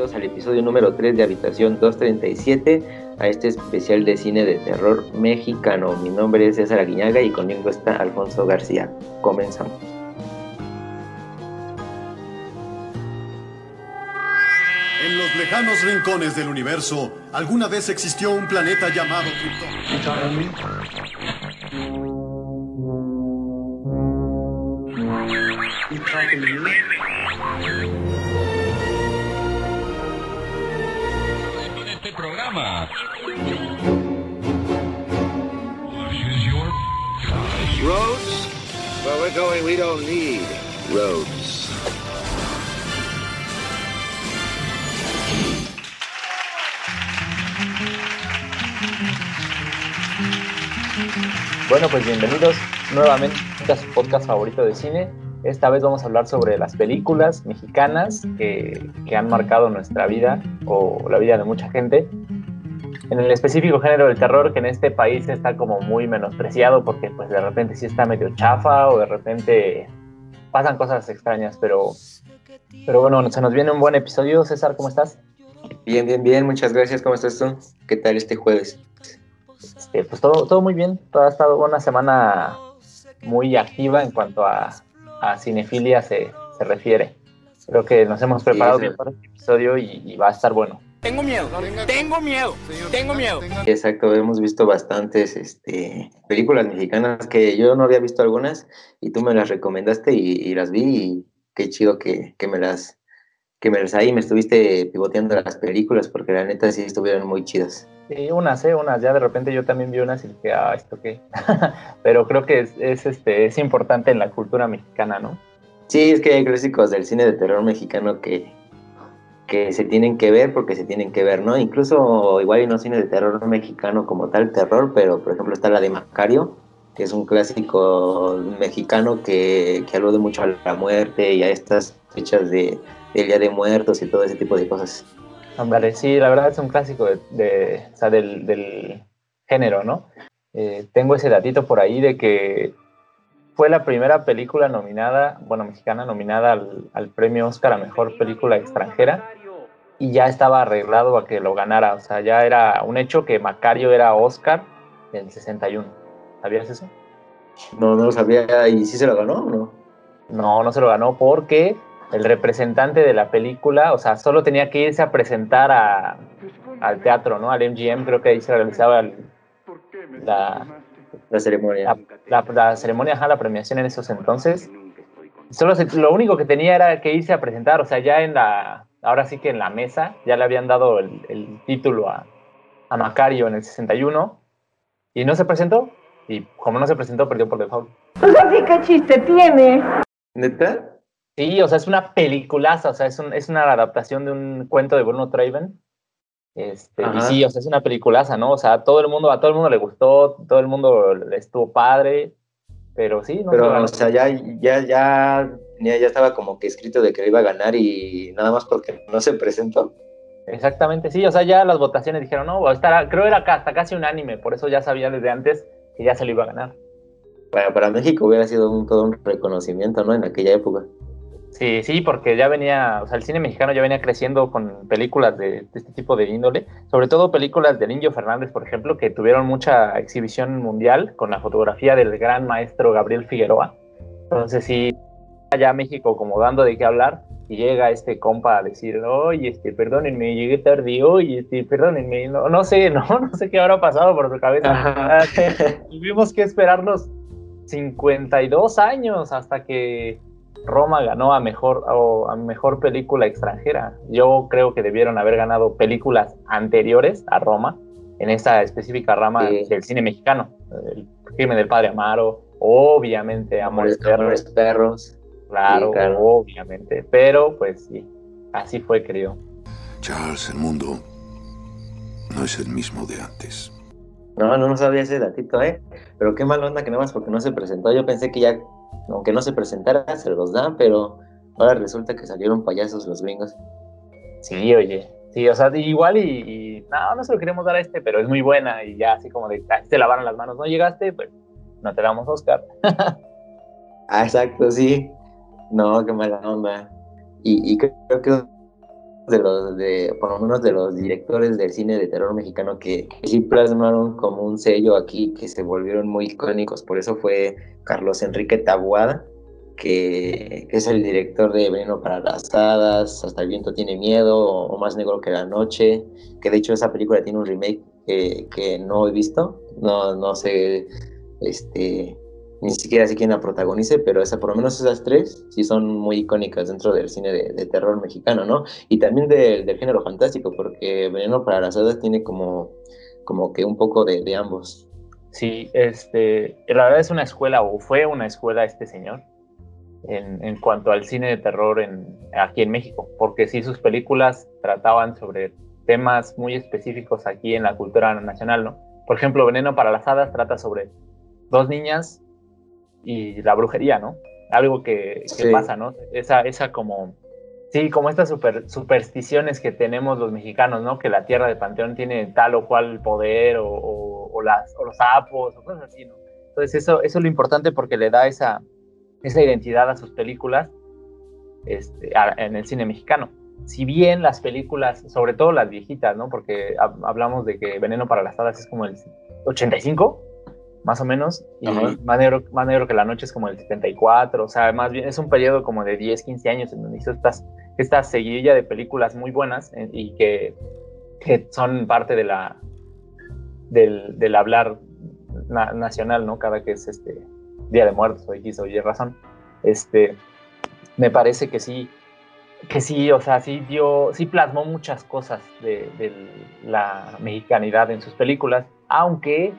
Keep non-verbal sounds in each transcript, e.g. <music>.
bienvenidos al episodio número 3 de Habitación 237, a este especial de cine de terror mexicano. Mi nombre es César Aguiñaga y conmigo está Alfonso García. Comenzamos. En los lejanos rincones del universo, alguna vez existió un planeta llamado Krypton. Roads? Where we're going, we don't need roads. Bueno, pues bienvenidos nuevamente a su podcast favorito de cine. Esta vez vamos a hablar sobre las películas mexicanas que, que han marcado nuestra vida o la vida de mucha gente. En el específico género del terror que en este país está como muy menospreciado porque pues de repente sí está medio chafa o de repente pasan cosas extrañas, pero, pero bueno, se nos viene un buen episodio. César, ¿cómo estás? Bien, bien, bien, muchas gracias. ¿Cómo estás tú? ¿Qué tal este jueves? Este, pues todo, todo muy bien. Todo ha estado una semana muy activa en cuanto a, a cinefilia se, se, refiere. Creo que nos hemos preparado Sí, sí. bien para este episodio y, y va a estar bueno. Tengo miedo, tengo miedo, tengo miedo. Exacto, hemos visto bastantes este, películas mexicanas que yo no había visto algunas y tú me las recomendaste y, y las vi y qué chido que, que me las que me las ahí me estuviste pivoteando las películas porque la neta sí estuvieron muy chidas. Sí, unas, eh, unas. Ya de repente yo también vi unas y dije, ah, ¿esto qué? <laughs> Pero creo que es, es, este, es importante en la cultura mexicana, ¿no? Sí, es que hay clásicos del cine de terror mexicano que, que se tienen que ver porque se tienen que ver, ¿no? Incluso igual y no cine de terror mexicano como tal terror, pero por ejemplo está la de Macario, que es un clásico mexicano que, que alude mucho a la muerte y a estas fechas de, del Día de Muertos y todo ese tipo de cosas. Ándale, sí, la verdad es un clásico de, del, del género, ¿no? Eh, tengo ese datito por ahí de que fue la primera película nominada, bueno, mexicana nominada al, al premio Oscar a Mejor Película Extranjera y ya estaba arreglado a que lo ganara, o sea, ya era un hecho que Macario era Oscar del 61. ¿Sabías eso? No, no lo sabía, ¿y sí se lo ganó o no? No, no se lo ganó porque el representante de la película, o sea, solo tenía que irse a presentar a, al teatro, ¿no? Al MGM, creo que ahí se realizaba el- la, La ceremonia. la, la- la ceremonia, ajá, la premiación en esos entonces. Solo se- lo único que tenía era que irse a presentar, o sea, ya en la, ahora sí que en la mesa, ya le habían dado el, el título a, a Macario en el 61 y no se presentó. Y como no se presentó, perdió por default. Pues así qué chiste tiene. ¿Neta? Sí, o sea, es una peliculaza, o sea, es, un- es una adaptación de un cuento de Bruno Traven. Este, y sí, o sea, es una peliculaza, ¿no? O sea, todo el mundo, a todo el mundo le gustó, todo el mundo estuvo padre, pero sí, no Pero, o sea, ya, ya, ya, ya, estaba como que escrito de que lo iba a ganar y nada más porque no se presentó. Exactamente, sí, o sea, ya las votaciones dijeron, no, estará, creo era hasta casi unánime, por eso ya sabía desde antes que ya se lo iba a ganar. Para, para México hubiera sido un, todo un reconocimiento, ¿no? En aquella época. Sí, sí, porque ya venía, o sea, el cine mexicano ya venía creciendo con películas de, de este tipo de índole, sobre todo películas de Indio Fernández, por ejemplo, que tuvieron mucha exhibición mundial con la fotografía del gran maestro Gabriel Figueroa. Entonces sí, ya México como dando de qué hablar y llega este compa a decir, oye, este, perdónenme, llegué tarde, oye, este, perdónenme, no, no sé, <laughs> no, no sé qué habrá pasado por su cabeza. Ajá. Tuvimos que esperarnos 52 años hasta que Roma ganó a mejor, o a mejor película extranjera. Yo creo que debieron haber ganado películas anteriores a Roma en esa específica rama Sí. del cine mexicano. El crimen del padre Amaro, obviamente Amores Amores, Perros, perros. claro, sí, claro. obviamente. Pero pues sí, así fue, querido. Charles, el mundo no es el mismo de antes. No, no, no sabía ese datito, ¿eh? Pero qué mal onda que nada más porque no se presentó. Yo pensé que ya, aunque no se presentara, se los dan, pero ahora resulta que salieron payasos los gringos. Sí, oye. Sí, o sea, igual y, y- no, no se lo queremos dar a este, pero es muy buena y ya así como de, ah, te lavaron las manos, no llegaste, pues no te damos Oscar. <laughs> Ah, exacto, sí. No, qué mala onda. Y, y creo que de los de por lo menos de los directores del cine de terror mexicano que, sí plasmaron como un sello aquí que se volvieron muy icónicos. Por eso fue Carlos Enrique Tabuada que es el director de Veneno para las Hadas, Hasta el viento tiene miedo o, Más negro que la noche, que de hecho esa película tiene un remake que, que no he visto, no, no sé, este, ni siquiera sé quién la protagonice, pero esa, por lo menos esas tres sí son muy icónicas dentro del cine de, terror mexicano, ¿no? Y también del género fantástico, porque Veneno para las Hadas tiene como, como que un poco de, ambos. Sí, este, la verdad es una escuela, o fue una escuela este señor, en, en, cuanto al cine de terror en, aquí en México, porque sí sus películas trataban sobre temas muy específicos aquí en la cultura nacional, ¿no? Por ejemplo, Veneno para las Hadas trata sobre dos niñas y la brujería, ¿no? Algo que, que pasa, ¿no? Esa, esa como, sí, como estas super, supersticiones que tenemos los mexicanos, ¿no? Que la tierra de Panteón tiene tal o cual poder o, o, o las, o los sapos o cosas así, ¿no? Entonces eso, eso es lo importante porque le da esa, esa identidad a sus películas este, en el cine mexicano. Si bien las películas, sobre todo las viejitas, ¿no? Porque hablamos de que Veneno para las Hadas es como el 85, más o menos, y más negro, más negro, que la noche es como el 74, o sea, más bien es un periodo como de 10, 15 años en donde hizo estas, esta seguidilla de películas muy buenas eh, y que, que, son parte de la, del, del hablar nacional, ¿no? Cada que es este, Día de Muertos o X o Y razón, este, me parece que sí, que sí, o sea, sí dio, sí plasmó muchas cosas de, la mexicanidad en sus películas, aunque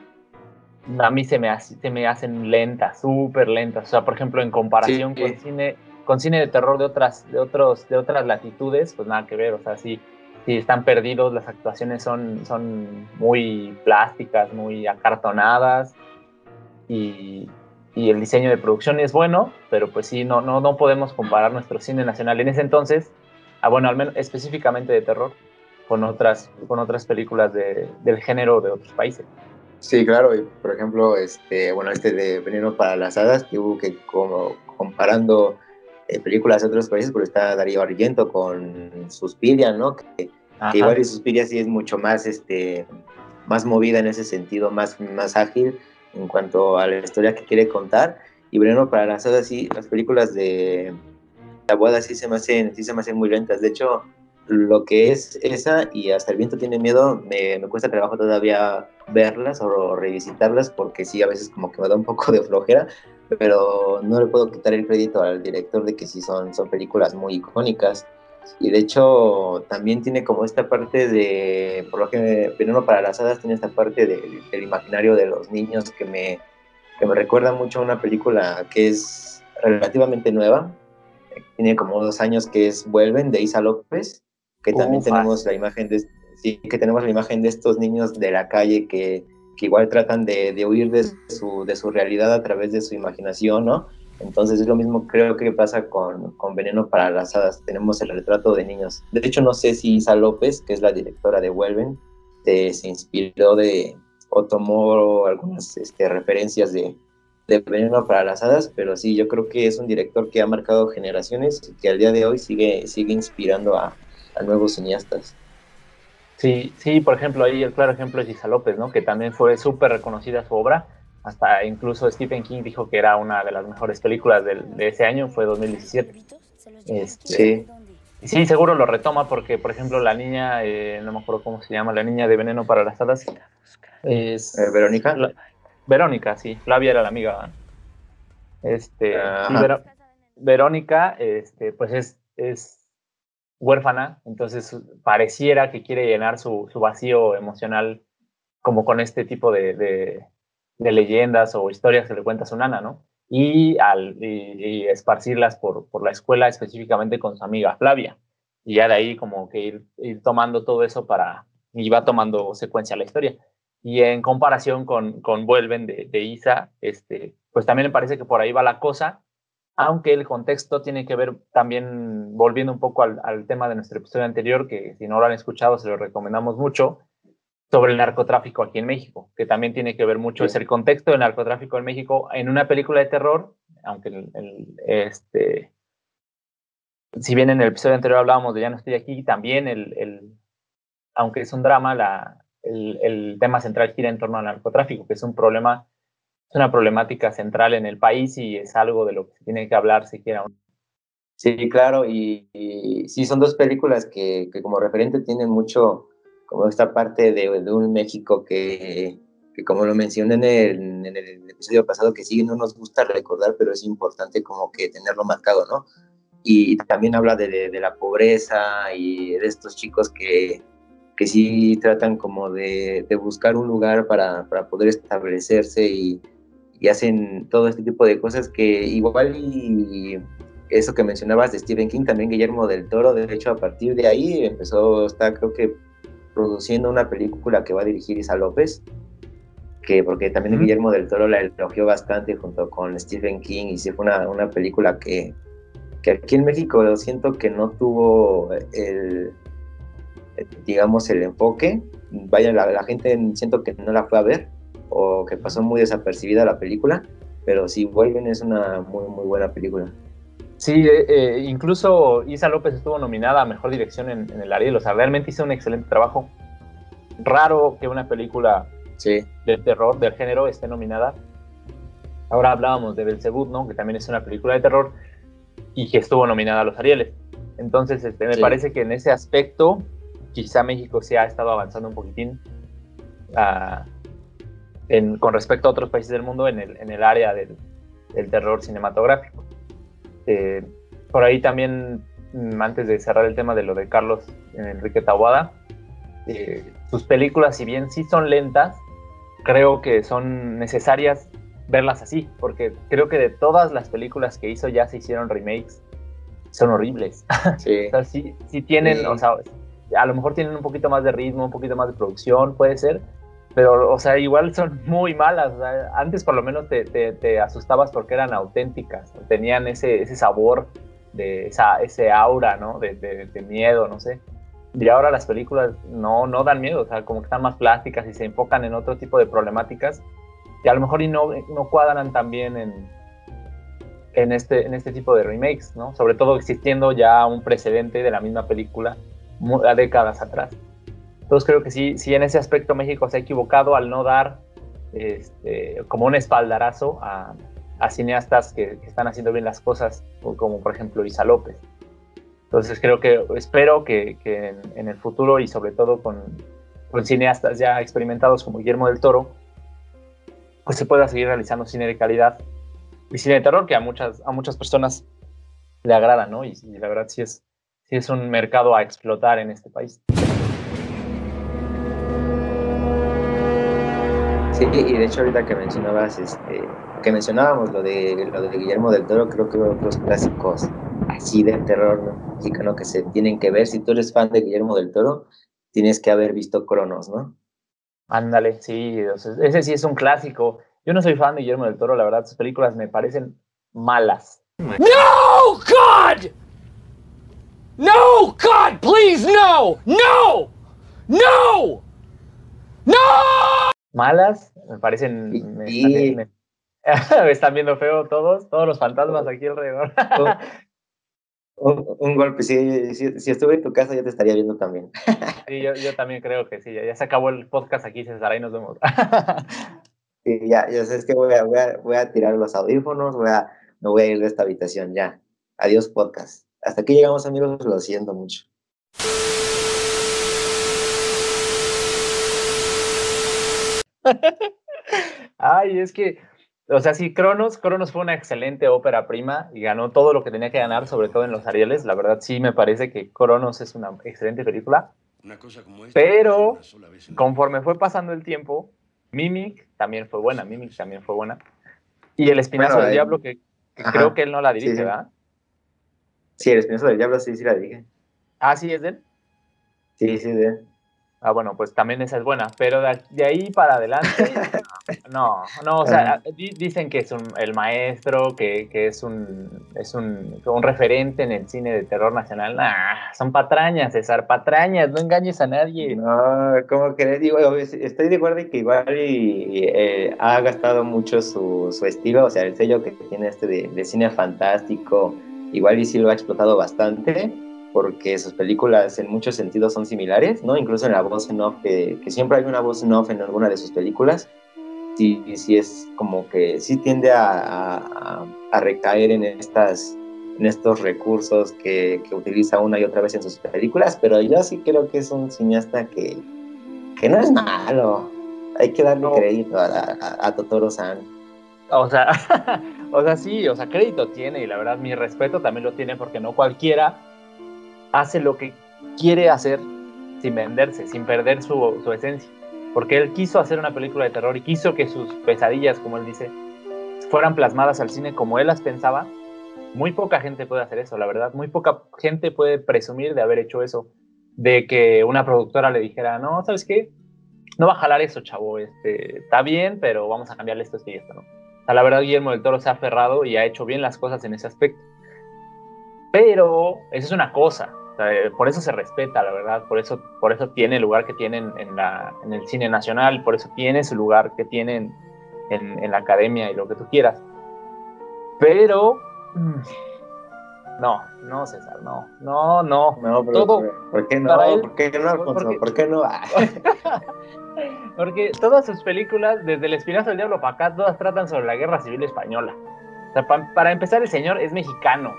a mí se me, hace, se me hacen lentas, súper lentas. O sea, por ejemplo, en comparación con cine, con cine de terror de otras, de otros, de otras latitudes, pues nada que ver. O sea, sí, sí están perdidos, las actuaciones son, son muy plásticas, muy acartonadas. Y, y el diseño de producción es bueno, pero pues sí, no, no, no podemos comparar nuestro cine nacional en ese entonces, ah, bueno, al menos específicamente de terror, con otras, con otras películas de, del género de otros países. Sí, claro, y por ejemplo, este, bueno, este de Veneno para las Hadas, que hubo que como comparando eh, películas de otros países, porque está Darío Argento con Suspiria, ¿no? Que, que igual y Suspiria sí es mucho más, este, más movida en ese sentido, más, más ágil, en cuanto a la historia que quiere contar. Y bueno, para las sí, las películas de la boda sí se me hacen, sí se me hacen muy lentas. De hecho, lo que es esa y hasta el viento tiene miedo, me, me cuesta trabajo todavía verlas o revisitarlas porque sí, a veces como que me da un poco de flojera, pero no le puedo quitar el crédito al director de que sí son, son películas muy icónicas. Y de hecho también tiene como esta parte de, por lo que Veneno para las Hadas tiene esta parte del imaginario de los niños que me, que me recuerda mucho a una película que es relativamente nueva, tiene como dos años que es Vuelven de Isa López, que también tenemos la imagen de, sí, que tenemos la imagen de estos niños de la calle que, que igual tratan de, de huir de su, de su realidad a través de su imaginación, ¿no? Entonces es lo mismo creo que pasa con, con, Veneno para las Hadas. Tenemos el retrato de niños. De hecho, no sé si Isa López, que es la directora de Vuelven, se inspiró de o tomó algunas este, referencias de, de, Veneno para las Hadas, pero sí, yo creo que es un director que ha marcado generaciones y que al día de hoy sigue, sigue inspirando a, a nuevos cineastas. Sí, sí, por ejemplo, ahí el claro ejemplo es Isa López, ¿no? Que también fue súper reconocida su obra hasta incluso Stephen King dijo que era una de las mejores películas de, ese año, fue 2017. Este, sí. sí, seguro lo retoma porque, por ejemplo, la niña, eh, no me acuerdo cómo se llama, la niña de Veneno para las Hadas, es... Eh, ¿Verónica? Verónica, sí, Flavia era la amiga. Este, Verónica, este, pues es, es huérfana, entonces pareciera que quiere llenar su, su vacío emocional como con este tipo de, de leyendas o historias que le cuenta su nana, ¿no? Y, al, y, esparcirlas por, por, la escuela específicamente con su amiga Flavia. Y ya de ahí como que ir, ir tomando todo eso para, y va tomando secuencia la historia. Y en comparación con, con Vuelven de, de, Isa, este, pues también me parece que por ahí va la cosa, aunque el contexto tiene que ver también, volviendo un poco al, al tema de nuestro episodio anterior, que si no lo han escuchado se lo recomendamos mucho, sobre el narcotráfico aquí en México, que también tiene que ver mucho, es el contexto del narcotráfico en México en una película de terror, aunque el, este, si bien en el episodio anterior hablábamos de Ya no estoy aquí, también el, el aunque es un drama, la, el, el, tema central gira en torno al narcotráfico, que es un problema, es una problemática central en el país y es algo de lo que tiene que hablar si quiera. Sí, claro, y, y sí, son dos películas que, que, como referente tienen mucho, como esta parte de, de un México que, que, como lo mencioné en el, en el episodio pasado, que sí no nos gusta recordar, pero es importante como que tenerlo marcado, ¿no? Y, y también habla de, de, de, la pobreza y de estos chicos que, que sí tratan como de, de buscar un lugar para, para poder establecerse y, y, hacen todo este tipo de cosas que igual y eso que mencionabas de Stephen King, también Guillermo del Toro, de hecho a partir de ahí empezó, está creo que produciendo una película que va a dirigir Isa López, que porque también. Guillermo del Toro la elogió bastante junto con Stephen King y sí fue una, una película que, que aquí en México siento que no tuvo el, digamos, el enfoque. Vaya, la, la, gente siento que no la fue a ver o que pasó muy desapercibida la película, pero si vuelven es una muy, muy buena película. Sí, eh, eh, incluso Isa López estuvo nominada a Mejor Dirección en, en, el Ariel, o sea, realmente hizo un excelente trabajo. Raro que una película sí. de terror, del género, esté nominada. Ahora hablábamos de Belzebut, ¿no? Que también es una película de terror y que estuvo nominada a los Arieles. Entonces, este, me sí. parece que en ese aspecto quizá México sí ha estado avanzando un poquitín en, con respecto a otros países del mundo en el, en el área del, del, terror cinematográfico. Eh, por ahí también, mm, antes de cerrar el tema de lo de Carlos Enrique Tawada, eh, sus películas, si bien sí son lentas, creo que son necesarias verlas así, porque creo que de todas las películas que hizo ya se hicieron remakes, son horribles. Sí. <laughs> o sea, sí, sí tienen, sí. o sea, a lo mejor tienen un poquito más de ritmo, un poquito más de producción, puede ser, pero, o sea, igual son muy malas. Antes por lo menos te, asustabas porque eran auténticas, tenían ese, sabor, de esa, ese aura, ¿no? De, de, de, miedo, no sé. Y ahora las películas no, no dan miedo, o sea, como que están más plásticas y se enfocan en otro tipo de problemáticas que a lo mejor y no, no cuadran también en, en, este, en este tipo de remakes, ¿no? Sobre todo existiendo ya un precedente de la misma película décadas atrás. Entonces creo que sí, sí en ese aspecto México se ha equivocado al no dar este, como un espaldarazo a, a cineastas que, que, están haciendo bien las cosas, como por ejemplo Isa López. Entonces creo que espero que, que en, en, el futuro y sobre todo con, con, cineastas ya experimentados como Guillermo del Toro, pues se pueda seguir realizando cine de calidad y cine de terror que a muchas, a muchas personas le agrada, ¿no? Y, y la verdad sí es, sí es un mercado a explotar en este país. Sí, y de hecho ahorita que mencionabas, este, que mencionábamos lo de, lo de Guillermo del Toro, creo que otros clásicos así de terror mexicano que se tienen que ver. Si tú eres fan de Guillermo del Toro, tienes que haber visto Cronos, ¿no? Ándale, sí, ese sí es un clásico. Yo no soy fan de Guillermo del Toro, la verdad, sus películas me parecen malas. ¡No, God! No, God, please, no! ¡No! ¡No! ¡No! Malas, me parecen. Me, sí. me, <laughs> me, están viendo feo todos, todos los fantasmas aquí alrededor. <laughs> un, un, golpe, si, si, si, estuve en tu casa, yo te estaría viendo también. <laughs> sí, yo, yo también creo que sí, ya, ya, se acabó el podcast aquí, César, ahí nos vemos. sí, ya, yo sé, es que voy a, voy, a, voy a tirar los audífonos, voy a, me voy a ir de esta habitación ya. Adiós, podcast. Hasta aquí llegamos, amigos, lo siento mucho. <laughs> Ay, es que, o sea, sí, Cronos, Cronos fue una excelente ópera prima y ganó todo lo que tenía que ganar, sobre todo en los Arieles. La verdad, sí me parece que Cronos es una excelente película. Una cosa como esta, pero conforme fue pasando el tiempo, Mimic también fue buena, Mimic también fue buena. Y El Espinazo bueno, del eh, Diablo, que, que creo que él no la dirige, sí, sí. ¿verdad? Sí, El Espinazo del Diablo sí, sí la dirige. Ah, sí, es de él. Sí, sí, de él. Ah, bueno, pues también esa es buena, pero de, ahí para adelante, <laughs> no, no, o sea, dicen que es un, el maestro, que, que es, un, es un, un, referente en el cine de terror nacional. Nah, son patrañas, César, patrañas, no engañes a nadie. No, como que digo, estoy de acuerdo que igual y, eh, ha gastado mucho su, su, estilo, o sea, el sello que tiene este de, de cine fantástico, igual y sí lo ha explotado bastante, porque sus películas en muchos sentidos son similares, ¿no? Incluso en la voz en off, que, que siempre hay una voz en off en alguna de sus películas, sí, sí es como que sí tiende a, a, a recaer en estas en estos recursos que, que, utiliza una y otra vez en sus películas, pero yo sí creo que es un cineasta que, que no es malo. Hay que darle no. crédito a, a, a Totoro-san. O sea, <laughs> o sea, sí, o sea, crédito tiene y la verdad mi respeto también lo tiene porque no cualquiera hace lo que quiere hacer sin venderse, sin perder su, su esencia. Porque él quiso hacer una película de terror y quiso que sus pesadillas, como él dice, fueran plasmadas al cine como él las pensaba muy poca gente puede hacer eso, la verdad. Muy poca gente puede presumir de haber hecho eso. De que una productora le dijera, no, ¿sabes qué? No va a jalar eso, chavo. Este, está bien, pero vamos a cambiarle esto, esto y esto, ¿no? O sea, la verdad, Guillermo del Toro se ha aferrado y ha hecho bien las cosas en ese aspecto. Pero eso es una cosa. Sea, por eso se respeta, la verdad. Por eso, por eso tiene el lugar que tiene en, en, la, en el cine nacional. Por eso tiene su lugar que tiene en, en la academia y lo que tú quieras. Pero no, no, César, no, no, no. No, pero Todo, ¿por qué no? Él, ¿Por qué no? Porque, ¿Por qué no? <laughs> porque todas sus películas, desde El Espinazo del Diablo para acá, todas tratan sobre la Guerra Civil Española. O sea, pa, para empezar, el señor es mexicano.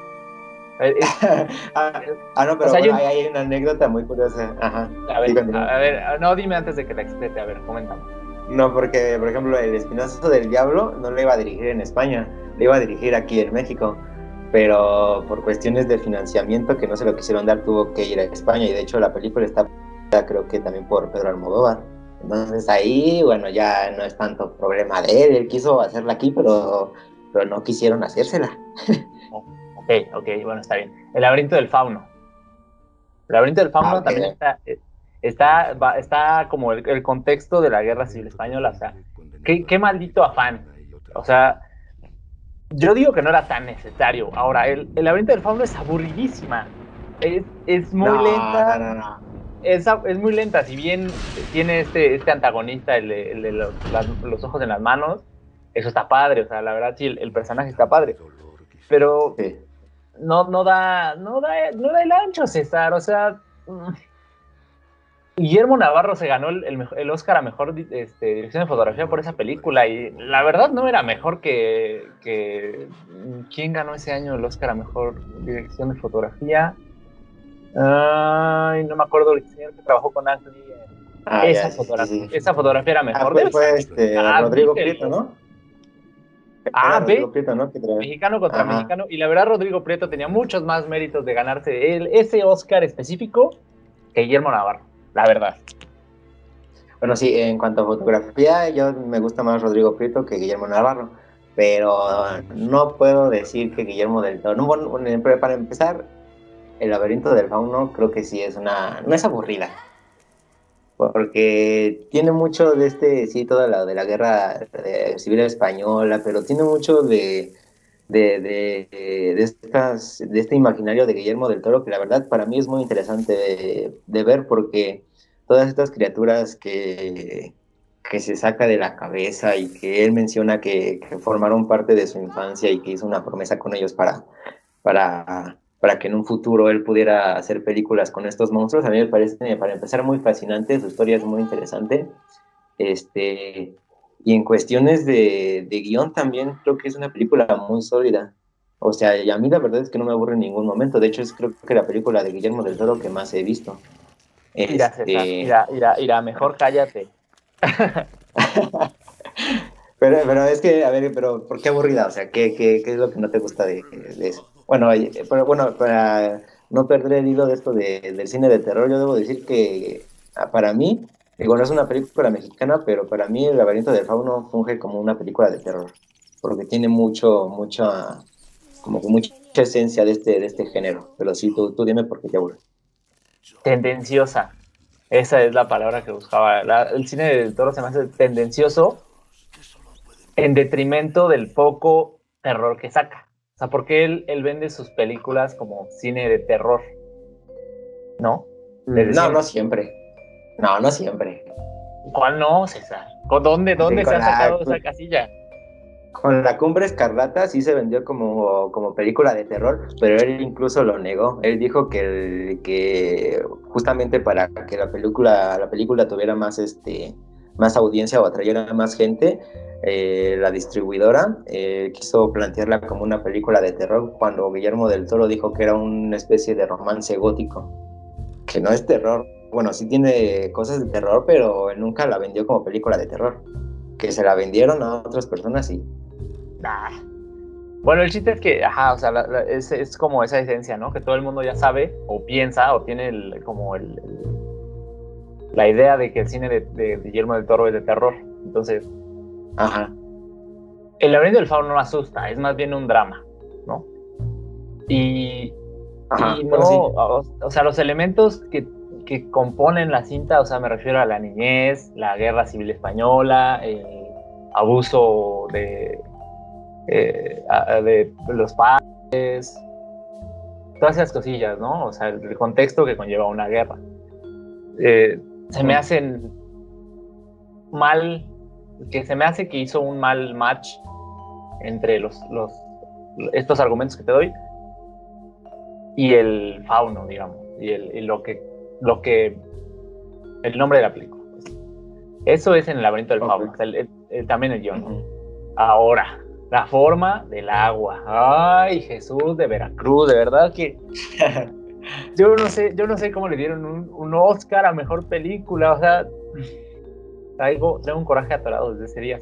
Es, <laughs> ah, ah, no, pero o sea, bueno, yo... hay una anécdota muy curiosa. Ajá. A ver, a ver, no, dime antes de que la explique, a ver, coméntame. No, porque, por ejemplo, El Espinazo del Diablo no le iba a dirigir en España, le iba a dirigir aquí en México pero por cuestiones de financiamiento que no se lo quisieron dar tuvo que ir a España y de hecho la película está creo que también por Pedro Almodóvar. Entonces ahí, bueno, ya no es tanto problema de él, él quiso hacerla aquí, pero, pero no quisieron hacérsela. <laughs> ok, ok, bueno, está bien. El laberinto del fauno. El laberinto del fauno ah, okay. también está, está, va, está como el, el, contexto de la guerra civil española, o sea, qué, qué maldito afán. O sea, yo digo que no era tan necesario. Ahora, el, el laberinto del fauno es aburridísima. Es, es muy no, lenta. No, no, no. Es, es, muy lenta. Si bien tiene este, este antagonista, el de, el de los, las, los, ojos en las manos, eso está padre. O sea, la verdad, sí, el, el personaje está padre. Pero sí. No, no, da, no, da, no da el ancho, César. O sea. Guillermo Navarro se ganó el, el, el Oscar a mejor este, dirección de fotografía por esa película y la verdad no era mejor que, que, ¿quién ganó ese año el Oscar a mejor dirección de fotografía? Ay, no me acuerdo el señor que trabajó con Anthony. Ah, esa, ya, fotografía, sí, sí. esa fotografía era mejor. Ah, fue, fue este, ah, Rodrigo Prieto, ¿no? Ah, ve, Prieto, ¿no? mexicano contra Ajá. mexicano. Y la verdad, Rodrigo Prieto tenía muchos más méritos de ganarse el, ese Oscar específico que Guillermo Navarro la verdad. Bueno, sí, en cuanto a fotografía, yo me gusta más Rodrigo Prieto que Guillermo Navarro, pero no puedo decir que Guillermo del Toro. No, bueno, para empezar, el laberinto del fauno creo que sí es una. no es aburrida. Porque tiene mucho de este, sí, toda la de la guerra civil española, pero tiene mucho de, de, de, estas, de este imaginario de Guillermo del Toro que la verdad para mí es muy interesante de, de ver porque todas estas criaturas que, que, se saca de la cabeza y que él menciona que, que, formaron parte de su infancia y que hizo una promesa con ellos para, para, para que en un futuro él pudiera hacer películas con estos monstruos, a mí me parece, para empezar, muy fascinante, su historia es muy interesante. Este, y en cuestiones de, de guion también creo que es una película muy sólida. O sea, y a mí la verdad es que no me aburre en ningún momento. De hecho, es creo que la película de Guillermo del Toro que más he visto. Mira, este... Mejor cállate. <laughs> pero, pero es que, a ver, pero ¿por qué aburrida? O sea, ¿qué, qué, qué es lo que no te gusta de, de eso? Bueno, pero bueno, para no perder el hilo de esto de, del cine de terror, yo debo decir que para mí Digo, no es una película mexicana, pero para mí El laberinto del fauno funge como una película de terror, porque tiene mucho, mucha, como mucha esencia de este, de este género. Pero sí, tú, dime por qué te aburre. Tendenciosa. Esa es la palabra que buscaba. El cine del toro se me hace tendencioso en detrimento del poco terror que saca. O sea, porque él, él vende sus películas como cine de terror. ¿No? No, no siempre. No, no siempre. ¿Cuál no, César? ¿Dónde, dónde se ha sacado esa casilla? con la cumbre escarlata sí se vendió como, como película de terror, pero él incluso lo negó. Él dijo que, que justamente para que la película, la película tuviera más, este, más audiencia o atrayera más gente, eh, la distribuidora eh, quiso plantearla como una película de terror cuando Guillermo del Toro dijo que era una especie de romance gótico, que no es terror. Bueno, sí tiene cosas de terror, pero nunca la vendió como película de terror. Que se la vendieron a otras personas y bueno, el chiste es que, ajá, o sea, es, como esa esencia, ¿no? Que todo el mundo ya sabe o piensa o tiene como el, la idea de que el cine de, Guillermo del Toro es de terror. Entonces, ajá. El laberinto del fauno no asusta, es más bien un drama, ¿no? Y, no, o, sea, los elementos que, que, componen la cinta, o sea, me refiero a la niñez, la guerra civil española, el abuso de eh, de los padres, todas esas cosillas, ¿no? O sea, el, contexto que conlleva una guerra. Eh, se me hacen mal, que se me hace que hizo un mal match entre los, los estos argumentos que te doy y el fauno, digamos, y, el, lo que lo que el nombre de la película. Eso es en el laberinto del fauno, también el guion. Ahora, la forma del agua. Ay, Jesús de Veracruz, de verdad que <laughs> yo no sé, yo no sé cómo le dieron un, Oscar a mejor película, o sea, traigo, traigo un coraje atorado desde ese día.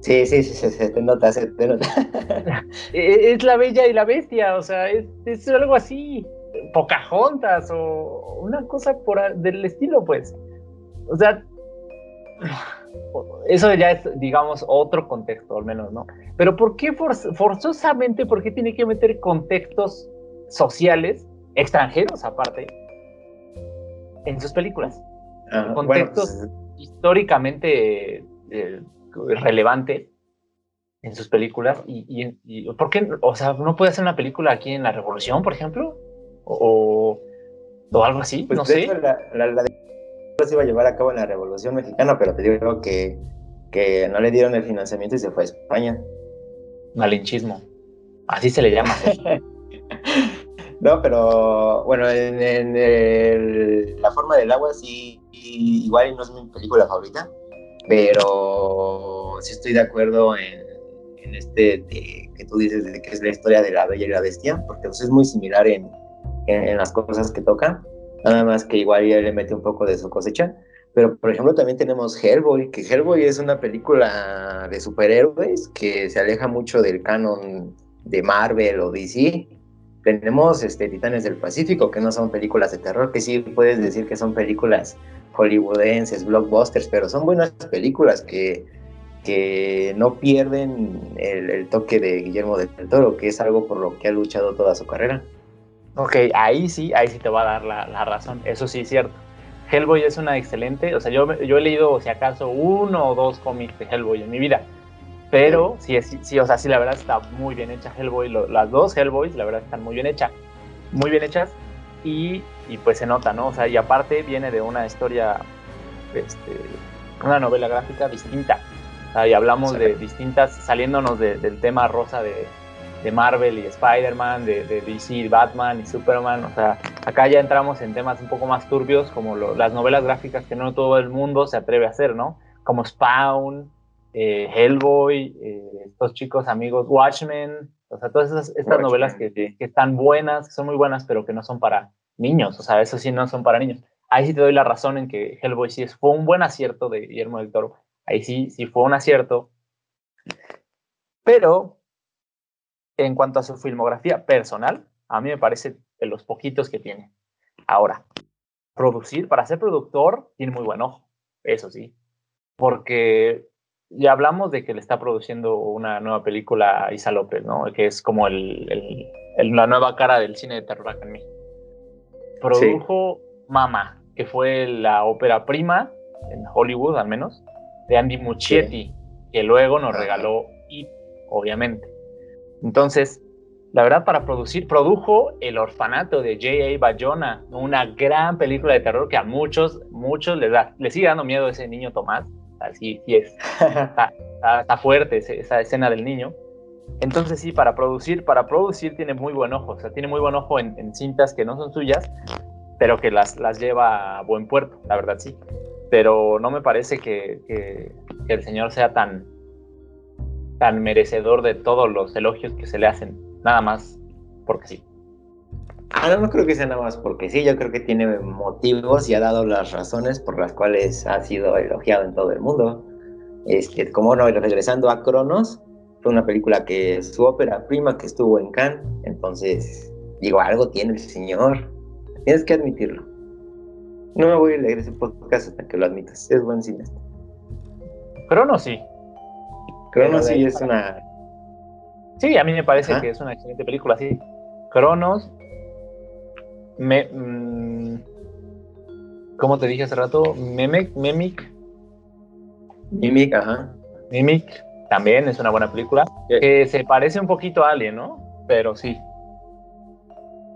Sí, sí, sí, se te nota, se te nota. <laughs> E, es la bella y la bestia, o sea, es, es algo así, Pocahontas o una cosa por del estilo, pues. O sea, eso ya es, digamos, otro contexto, al menos, ¿no? Pero ¿por qué forzosamente, por qué tiene que meter contextos sociales, extranjeros aparte, en sus películas? Ah, contextos pues, históricamente eh, relevantes en sus películas. Y, por qué? O sea, ¿no puede hacer una película aquí en la Revolución, por ejemplo? O, o algo así, pues no sé. la, se iba a llevar a cabo en la Revolución Mexicana, pero te digo que, que no le dieron el financiamiento y se fue a España. Malinchismo. Así se le llama. <laughs> no, pero bueno, en, La forma del agua sí, igual no es mi película favorita, pero sí estoy de acuerdo en, este que tú dices de que es la historia de la Bella y la Bestia, porque pues, es muy similar en, las cosas que tocan nada más que igual ya le mete un poco de su cosecha. Pero, por ejemplo, también tenemos Hellboy, que Hellboy es una película de superhéroes que se aleja mucho del canon de Marvel o DC. Tenemos este, Titanes del Pacífico, que no son películas de terror, que sí puedes decir que son películas hollywoodenses, blockbusters, pero son buenas películas que, que no pierden el, toque de Guillermo del Toro, que es algo por lo que ha luchado toda su carrera. Ok, ahí sí, ahí sí te va a dar la, razón. Eso sí es cierto. Hellboy es una excelente, o sea, yo, yo he leído, si acaso, uno o dos cómics de Hellboy en mi vida. Pero sí, sí, sí, o sea, sí, la verdad está muy bien hecha Hellboy. las dos Hellboys, la verdad, están muy bien hechas. Muy bien hechas. Y, y, pues se nota, ¿no? O sea, y aparte viene de una historia, este, una novela gráfica distinta. y hablamos de distintas, saliéndonos del tema rosa de, de Marvel y Spider-Man, de, de, DC, Batman y Superman. O sea, acá ya entramos en temas un poco más turbios, como las novelas gráficas que no todo el mundo se atreve a hacer, ¿no? Como Spawn, eh, Hellboy, eh, estos chicos amigos, Watchmen. O sea, todas esas, estas novelas que, que, están buenas, que son muy buenas, pero que no son para niños. O sea, eso sí no son para niños. Ahí sí te doy la razón en que Hellboy sí fue un buen acierto de Guillermo del Toro. Ahí sí, sí fue un acierto. Pero en cuanto a su filmografía personal, a mí me parece de los poquitos que tiene. Ahora, producir, para ser productor, tiene muy buen ojo, eso sí, porque ya hablamos de que le está produciendo una nueva película a Isa López, ¿no? Que es como el, la nueva cara del cine de terror acá en México. Produjo Mama, que fue la ópera prima, en Hollywood al menos, de Andy Muschietti, que luego nos regaló It, obviamente. Entonces, la verdad, para producir, produjo El Orfanato de J.A. Bayona, una gran película de terror que a muchos, muchos les, da, les sigue dando miedo ese niño Tomás. Sea, sí, es, está, está- fuerte esa escena del niño. Entonces sí, para producir, para producir tiene muy buen ojo, o sea, tiene muy buen ojo en, en cintas que no son suyas, pero que las, las lleva a buen puerto, la verdad sí. Pero no me parece que, que- que el señor sea tan, tan merecedor de todos los elogios que se le hacen, nada más porque sí. Ah, no, no creo que sea nada más porque sí, yo creo que tiene motivos y ha dado las razones por las cuales ha sido elogiado en todo el mundo. Este, como no, regresando a Cronos, fue una película que su ópera prima que estuvo en Cannes, entonces, digo, algo tiene el señor, tienes que admitirlo. No me voy a leer ese podcast hasta que lo admitas, es buen cineasta. Crono sí, Cronos sí es para- una... Sí, a mí me parece Ajá. que es una excelente película, sí. Cronos, me, mm, ¿cómo te dije hace rato? Memic, Mimic, Mimic, ajá. Mimic, también es una buena película, Sí. que se parece un poquito a Alien, ¿no? Pero sí,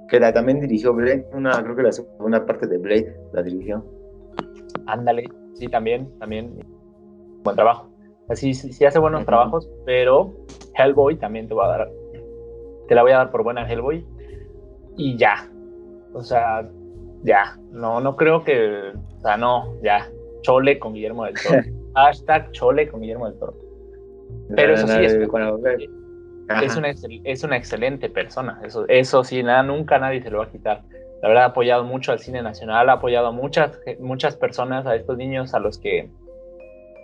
Que la también dirigió Blade, una, creo que la segunda parte de Blade la dirigió. ándale, sí, también, también, buen trabajo. Así, sí, sí hace buenos trabajos, pero Hellboy también te va a dar, te la voy a dar por buena Hellboy, y ya, o sea, ya, no, no creo que, o sea, no, ya, chole con Guillermo del Toro. <laughs> Hashtag chole con Guillermo del Toro. Pero eso sí, es-. Es una, es una excelente persona, eso, eso sí, nada, nunca nadie se lo va a quitar. La verdad ha apoyado mucho al cine nacional, ha apoyado a muchas, muchas personas, a estos niños a los que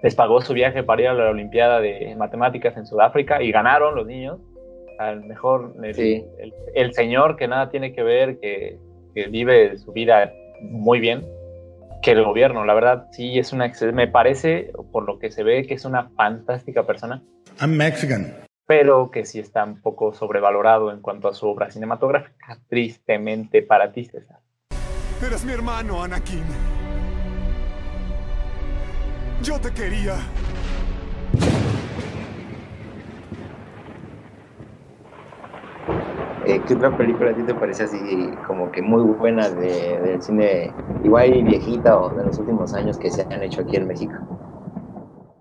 les pagó su viaje para ir a la Olimpiada de Matemáticas en Sudáfrica y ganaron los niños. Al mejor, el, Sí. el- el señor que nada tiene que ver, que, que vive su vida muy bien, que el gobierno, la verdad, sí es una, me parece, por lo que se ve, que es una fantástica persona I'm Mexican. pero que sí está un poco sobrevalorado en cuanto a su obra cinematográfica, tristemente para ti, César. Eres mi hermano, Anakin. Yo te quería. Eh, ¿Qué otra película a ti te parece así como que muy buena de, del cine, igual y viejita o de los últimos años que se han hecho aquí en México?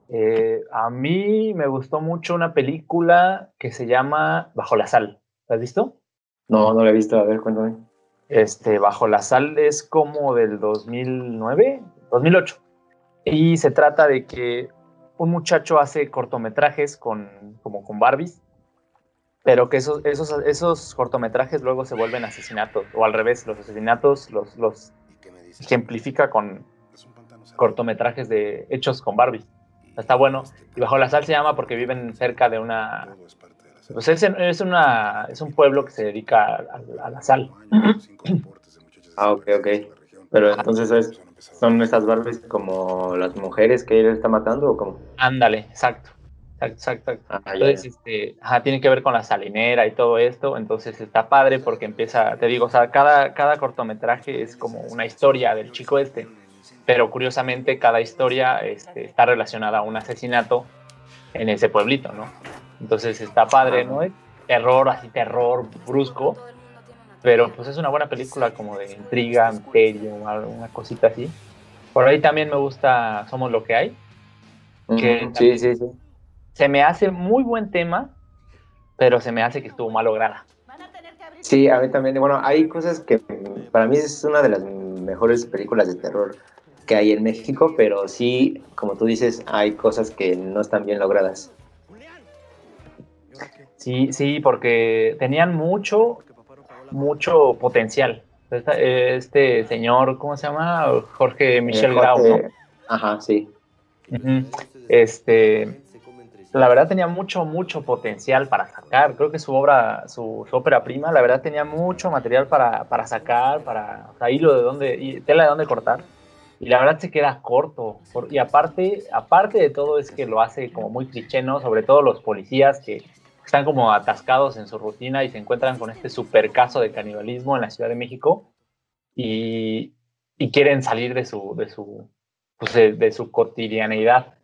Eh, a mí me gustó mucho una película que se llama Bajo la Sal. ¿La has visto? No, no la he visto, a ver, cuéntame. Este, Bajo la Sal es como del 2009, 2008. Y se trata de que un muchacho hace cortometrajes con, como con Barbies, pero que esos, esos, esos cortometrajes luego se vuelven asesinatos, o al revés, los asesinatos los, los ejemplifica con cortometrajes de hechos con Barbies. Está bueno. Y Bajo la Sal se llama porque viven cerca de una... Pues es, es, una, es un pueblo que se dedica a, a- a la sal. <clears throat> Ah, ok, ok. Pero entonces es- son estas Barbies como las mujeres que él está matando o cómo? Ándale, exacto. Exacto, exacto. Ah, Entonces, ya. este, ajá, tiene que ver con la salinera y todo esto. Entonces está padre porque empieza, te digo, o sea, cada, cada cortometraje es como una historia del chico este. Pero curiosamente, cada historia este, está relacionada a un asesinato en ese pueblito, ¿no? Entonces está padre, ¿no? Terror, así terror brusco. Pero pues es una buena película como de intriga, misterio, una cosita así. Por ahí también me gusta Somos lo que hay. que Sí, sí, sí. Se me hace muy buen tema, pero se me hace que estuvo mal lograda. Sí, a mí también. Bueno, hay cosas que para mí es una de las mejores películas de terror que hay en México, pero sí, como tú dices, hay cosas que no están bien logradas. Sí, sí, porque tenían mucho, mucho potencial. Este señor, ¿cómo se llama? Jorge Michel Eh, Grau, ¿no? Ajá, sí. Este, la verdad tenía mucho, mucho potencial para sacar. Creo que su obra, su, su ópera prima, la verdad tenía mucho material para, para sacar, para o hilo de dónde, y tela de dónde cortar. Y la verdad se queda corto. Y aparte, aparte de todo es que lo hace como muy cliché, ¿no? Sobre todo los policías que están como atascados en su rutina y se encuentran con este super caso de canibalismo en la Ciudad de México y, y quieren salir de su, de su, pues de, de su cotidianeidad.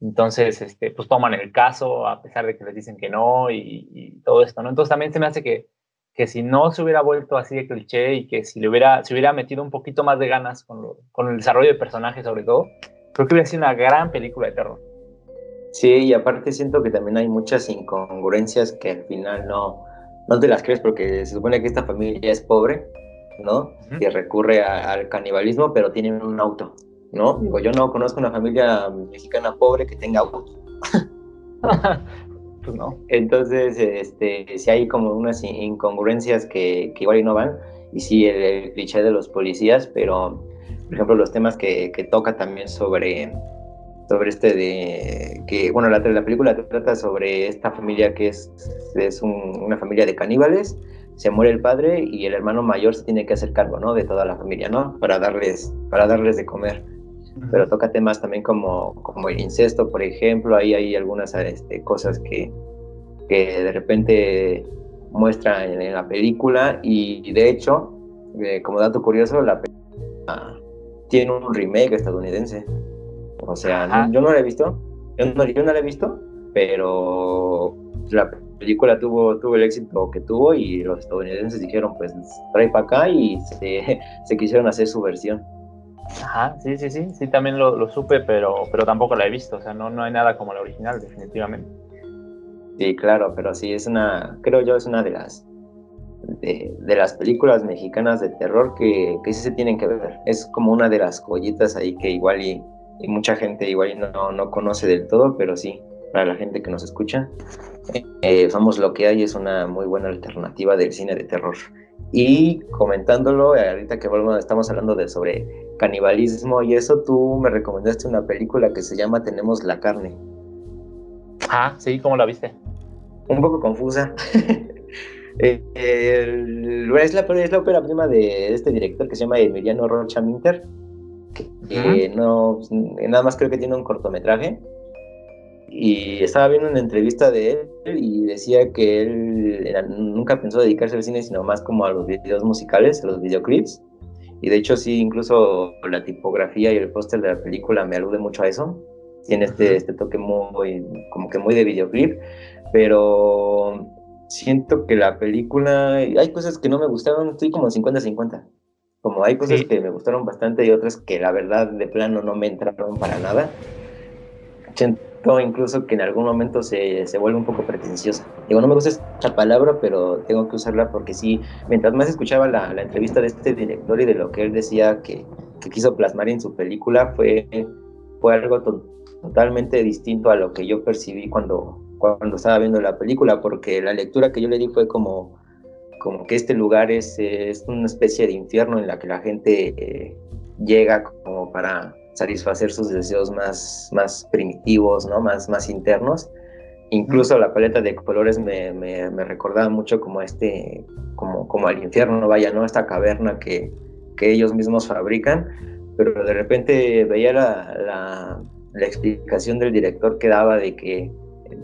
Entonces, este, pues toman el caso a pesar de que les dicen que no y, y todo esto, ¿no? Entonces también se me hace que, que si no se hubiera vuelto así de cliché y que si le hubiera, se hubiera metido un poquito más de ganas con, lo- con el desarrollo de personajes sobre todo, creo que hubiera sido una gran película de terror. Sí, y aparte siento que también hay muchas incongruencias que al final no, no te las crees porque se supone que esta familia es pobre, ¿no? Que recurre al canibalismo, pero tienen un auto, ¿no? Digo, yo no conozco una familia mexicana pobre que tenga auto. <laughs> pues no. Entonces, este, sí hay como unas incongruencias que, que igual y no van, y sí el, cliché de los policías, pero, por ejemplo, los temas que, que toca también sobre sobre este de que, bueno, la, la película trata sobre esta familia que es, es una familia de caníbales, se muere el padre y el hermano mayor se tiene que hacer cargo, ¿no? De toda la familia, ¿no? Para darles, para darles de comer. Pero toca temas también como, como el incesto, por ejemplo, ahí hay algunas este, cosas que, que de repente muestra en, la película y, de hecho, eh, como dato curioso, la película tiene un remake estadounidense. O sea, yo no la he visto, yo no, yo no la he visto, pero la película tuvo, tuvo el éxito que tuvo y los estadounidenses dijeron, pues trae para acá y se, <laughs> se, quisieron hacer su versión. Ajá, sí, sí, sí, sí, también lo, lo, supe, pero, pero tampoco la he visto, o sea, no, no hay nada como la original, definitivamente. Sí, claro, pero sí, es una, creo yo, es una de las, de, de las películas mexicanas de terror que, que sí se tienen que ver. Es como una de las joyitas ahí que igual y y mucha gente igual no, no conoce del todo, pero sí, para la gente que nos escucha, eh, Vamos lo que hay es una muy buena alternativa del cine de terror. Y comentándolo, ahorita que volvemos, estamos hablando de sobre canibalismo y eso, tú me recomendaste una película que se llama Tenemos la carne. Ah, sí, ¿cómo la viste? Un poco confusa. <laughs> Eh, es, la, es la ópera prima de este director que se llama Emiliano Rocha Minter que no, nada más creo que tiene un cortometraje. Y estaba viendo una entrevista de él y decía que él nunca pensó dedicarse al cine, sino más como a los videos musicales, a los videoclips. Y de hecho sí, incluso la tipografía y el póster de la película me alude mucho a eso. Tiene este, este toque muy, como que muy de videoclip. Pero siento que la película, hay cosas que no me gustaron, estoy como 50-50. Como hay cosas que me gustaron bastante y otras que la verdad de plano no me entraron para nada. Incluso que en algún momento se, se vuelve un poco pretenciosa. Digo, no me gusta esta palabra, pero tengo que usarla porque sí, mientras más escuchaba la, la entrevista de este director y de lo que él decía que, que quiso plasmar en su película, fue, fue algo totalmente distinto a lo que yo percibí cuando, cuando estaba viendo la película, porque la lectura que yo le di fue como como que este lugar es, es una especie de infierno en la que la gente eh, llega como para satisfacer sus deseos más, más primitivos, ¿no? más, más internos. Incluso la paleta de colores me, me, recordaba mucho como este, como, como al infierno, vaya, ¿no? Esta caverna que, que ellos mismos fabrican, pero de repente veía la, la, la explicación del director que daba de que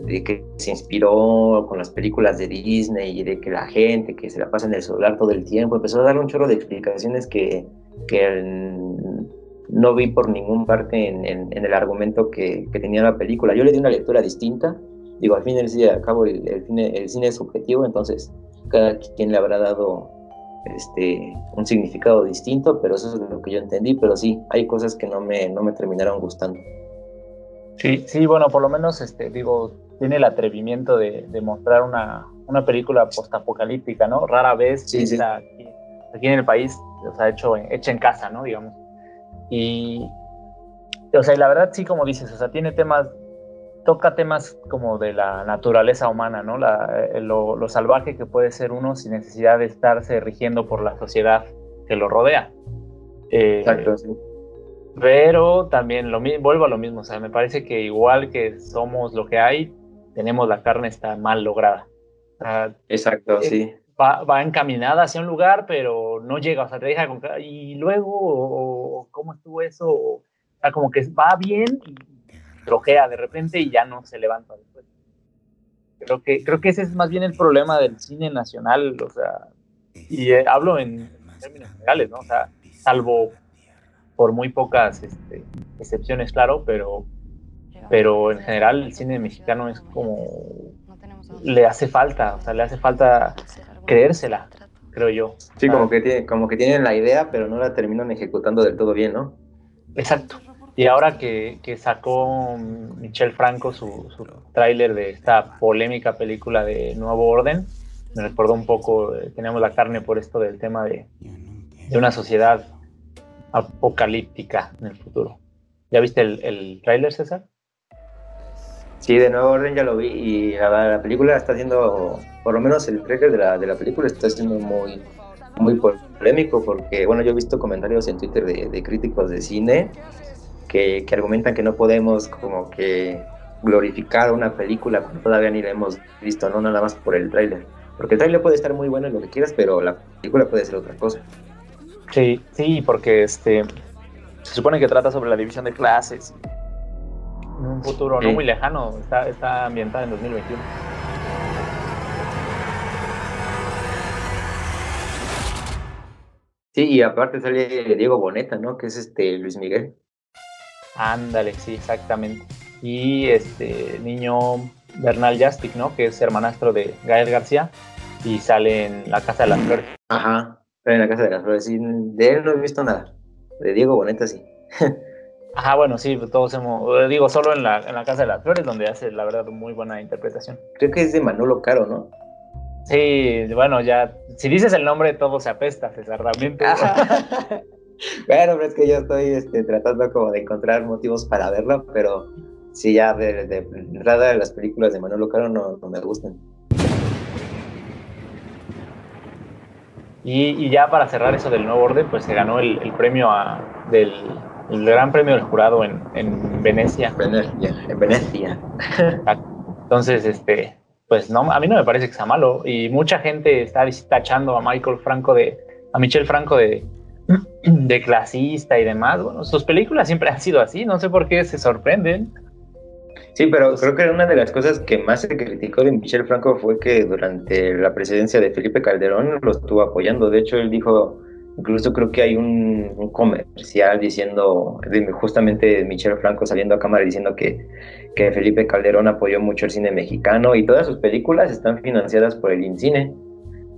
de que se inspiró con las películas de Disney y de que la gente que se la pasa en el celular todo el tiempo, empezó a dar un chorro de explicaciones que, que no vi por ningún parte en, en, el argumento que, que, tenía la película. Yo le di una lectura distinta, digo, al fin del día, al cabo el, el, cine, el cine es subjetivo, entonces cada quien le habrá dado este, un significado distinto, pero eso es lo que yo entendí, pero sí, hay cosas que no me, no me terminaron gustando. Sí, sí, bueno, por lo menos, este, digo, tiene el atrevimiento de, mostrar una, una película postapocalíptica, ¿no? Rara vez sí, Aquí, aquí, en el país, o sea, hecho, hecha en casa, ¿no? Digamos. Y, o sea, y la verdad sí, como dices, o sea, tiene temas, toca temas como de la naturaleza humana, ¿no? La, eh, lo, lo, salvaje que puede ser uno sin necesidad de estarse rigiendo por la sociedad que lo rodea. Eh, Exacto, sí. Pero también lo vuelvo a lo mismo, o sea, me parece que igual que somos lo que hay, tenemos la carne está mal lograda. Exacto, eh, sí. Va, va, encaminada hacia un lugar, pero no llega, o sea, te deja con... Y luego, o, ¿cómo estuvo eso? O sea, como que va bien y trojea de repente y ya no se levanta después. Creo que, creo que ese es más bien el problema del cine nacional, o sea, y eh, hablo en términos generales, ¿no? O sea, salvo por muy pocas este, excepciones, claro, pero, pero en general el cine mexicano es como le hace falta, o sea, le hace falta creérsela, creo yo. Sí, como que, tiene, como que tienen la idea, pero no la terminan ejecutando del todo bien, ¿no? Exacto. Y ahora que, que sacó Michel Franco su, su tráiler de esta polémica película de Nuevo Orden, me recordó un poco, eh, tenemos la carne por esto del tema de, de una sociedad apocalíptica en el futuro. ¿Ya viste el, el tráiler, César? Sí, de Nuevo Orden ya lo vi y la, la película está haciendo, por lo menos el trailer de la, de la película está siendo muy, muy polémico porque, bueno, yo he visto comentarios en Twitter de, de críticos de cine que, que, argumentan que no podemos como que glorificar una película cuando todavía ni la hemos visto, no nada más por el tráiler. Porque el tráiler puede estar muy bueno en lo que quieras, pero la película puede ser otra cosa. Sí, sí, porque este se supone que trata sobre la división de clases en un futuro sí. no muy lejano, está, está ambientada en 2021. Sí, y aparte sale Diego Boneta, ¿no? Que es este Luis Miguel. Ándale, sí, exactamente. Y este niño Bernal Jastic, ¿no? Que es hermanastro de Gael García y sale en La Casa de las Flores. Ajá, en La Casa de las Flores. Y de él no he visto nada. De Diego Boneta sí. <laughs> Ajá, bueno, sí, todos hemos, digo, solo en la, en la Casa de las Flores, donde hace, la verdad, muy buena interpretación. Creo que es de Manolo Caro, ¿no? Sí, bueno, ya, si dices el nombre, todo se apesta, César, realmente. <laughs> bueno, pero es que yo estoy este, tratando como de encontrar motivos para verlo, pero sí, ya de, de de las películas de Manolo Caro no, no me gustan. Y, y, ya para cerrar eso del nuevo orden, pues se ganó el, el premio a, del el gran premio del jurado en, en Venecia. Venecia, en Venecia. <laughs> Entonces, este, pues no, a mí no me parece que sea malo. Y mucha gente está tachando a Michael Franco de, a Michel Franco de, <clears throat> de clasista y demás. Bueno, sus películas siempre han sido así, no sé por qué se sorprenden. Sí, pero creo que una de las cosas que más se criticó de Michel Franco fue que durante la presidencia de Felipe Calderón lo estuvo apoyando. De hecho, él dijo, incluso creo que hay un, un comercial diciendo, de, justamente Michel Franco saliendo a cámara diciendo que, que Felipe Calderón apoyó mucho el cine mexicano y todas sus películas están financiadas por el INCINE.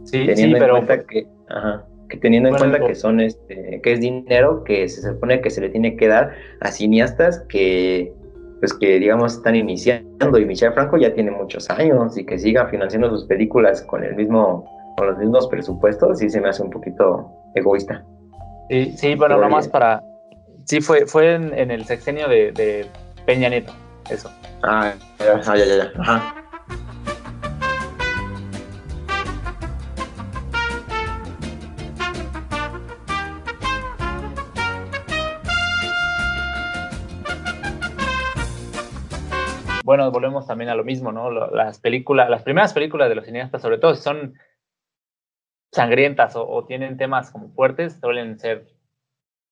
Sí, teniendo sí, en pero... cuenta que, ajá, que teniendo en Bueno, cuenta que son este, que es dinero que se supone que se le tiene que dar a cineastas que pues que digamos están iniciando y Michel Franco ya tiene muchos años y que siga financiando sus películas con el mismo con los mismos presupuestos sí se me hace un poquito egoísta. Sí, sí bueno, Pero nomás bien. para... Sí, fue, fue en, en el sexenio de, de Peña Nieto, eso. Ah, ya, ah, ya, ya, ya. Ajá. Bueno, volvemos también a lo mismo, ¿no? Las películas, las primeras películas de los cineastas, sobre todo si son sangrientas o, o tienen temas como fuertes, suelen ser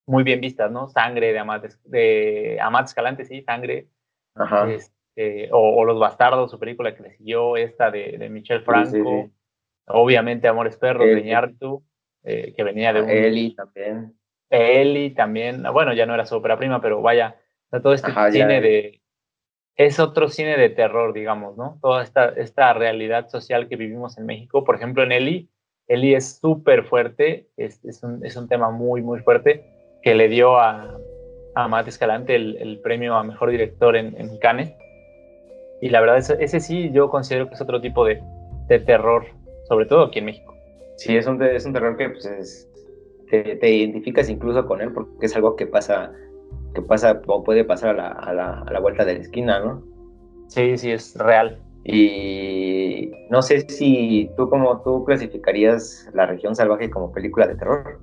muy bien vistas, ¿no? Sangre de Amat, de Amat Escalante, sí, Sangre, Ajá. este, o, o Los Bastardos, su película que le siguió, esta de, de Michel Franco, Sí, sí, sí. obviamente Amores Perros, Eli. de Iñárritu, eh, que venía de un... Eli también. Eli también, bueno, ya no era su ópera prima, pero vaya, o sea, todo este Ajá, ya. cine de... Es otro cine de terror, digamos, ¿no? Toda esta, esta realidad social que vivimos en México. Por ejemplo, en Eli, Eli es súper fuerte, es, es, un, es un tema muy, muy fuerte, que le dio a, a Matt Escalante el, el premio a Mejor Director en, en Cannes. Y la verdad, ese, ese sí yo considero que es otro tipo de, de terror, sobre todo aquí en México. Sí, es un, es un terror que pues, es- te, te identificas incluso con él porque es algo que pasa, que pasa o puede pasar a la, a la, a la vuelta de la esquina, ¿no? Sí, sí, es real. Y no sé si tú como tú clasificarías La región salvaje como película de terror.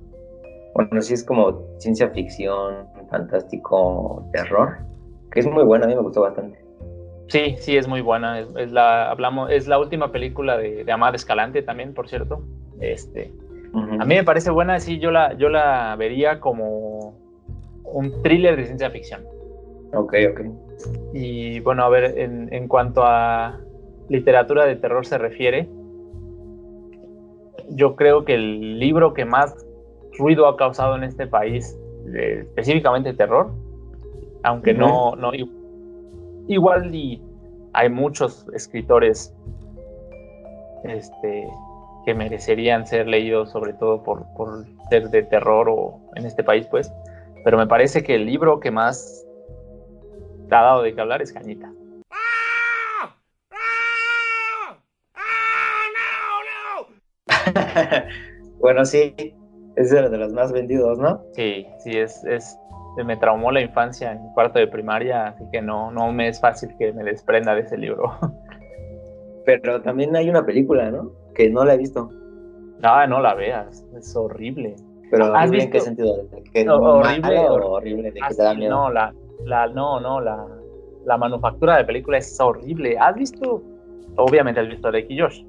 Bueno, sí es como ciencia ficción, fantástico, terror, que es muy buena, a mí me gustó bastante. Sí, sí, es muy buena. Es, es la, hablamos, es la última película de, de Amad Escalante también, por cierto. Este, a mí me parece buena, sí, yo la, yo la vería como un thriller de ciencia ficción. Ok, ok. Y bueno, a ver, en, en cuanto a literatura de terror se refiere, yo creo que el libro que más ruido ha causado en este país, eh, específicamente terror, aunque no, no igual y hay muchos escritores este, que merecerían ser leídos, sobre todo por, por ser de terror o en este país, pues. Pero me parece que el libro que más ha dado de qué hablar es Cañita. <laughs> bueno, sí, es de los más vendidos, ¿no? Sí, sí, es, es, me traumó la infancia en cuarto de primaria, así que no, no me es fácil que me desprenda de ese libro. <laughs> Pero también hay una película, ¿no? Que no la he visto. No, no la veas, es horrible. Pero ¿Has ¿en visto? qué sentido? ¿Que No, horrible, o hor- horrible de que Ah, te da sí, miedo? No, la, la, no, no, la, la manufactura de película es horrible. ¿Has visto? Obviamente has visto Drake y Josh.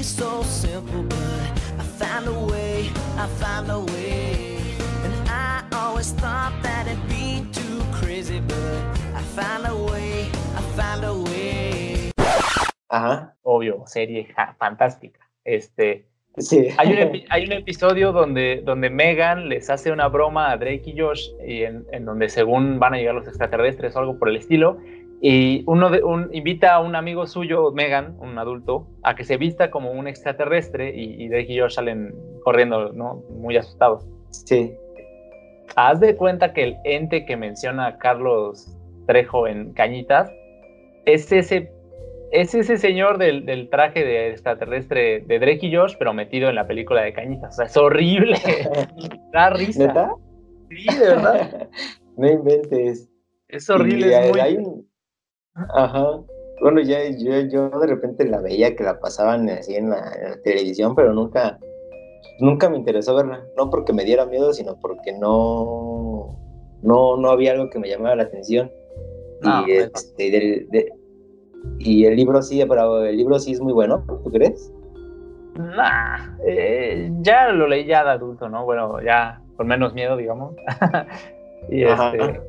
Be so simple, but I found a way, I found a way. And I always thought that it'd be too crazy, but I found a way, I found a way. Ajá, Obvio, serie ja, fantástica. Este, sí. hay, un epi- <laughs> hay un episodio donde, donde Megan les hace una broma a Drake y Josh, y en, en donde según van a llegar los extraterrestres o algo por el estilo, y uno de, un, invita a un amigo suyo, Megan, un adulto, a que se vista como un extraterrestre y, y Drake y Josh salen corriendo, ¿no? Muy asustados. Sí, Haz de cuenta que el ente que menciona Carlos Trejo en Cañitas es ese, es ese señor del, del traje de extraterrestre de Drake y Josh, pero metido en la película de Cañitas. O sea, es horrible. <laughs> da risa. ¿neta? Sí, de verdad. <laughs> no inventes. Es horrible. Y es hay- muy- hay un- Ajá. Bueno, ya yo, yo de repente la veía que la pasaban así en la, en la televisión, pero nunca, nunca me interesó verla. No porque me diera miedo, sino porque no, no, no había algo que me llamara la atención. No, y, bueno. este, del- de- y el libro sí, pero el libro sí es muy bueno, ¿tú crees? Nah, eh, ya lo leí ya de adulto, ¿no? Bueno, ya con menos miedo, digamos. <laughs> y Ajá. este.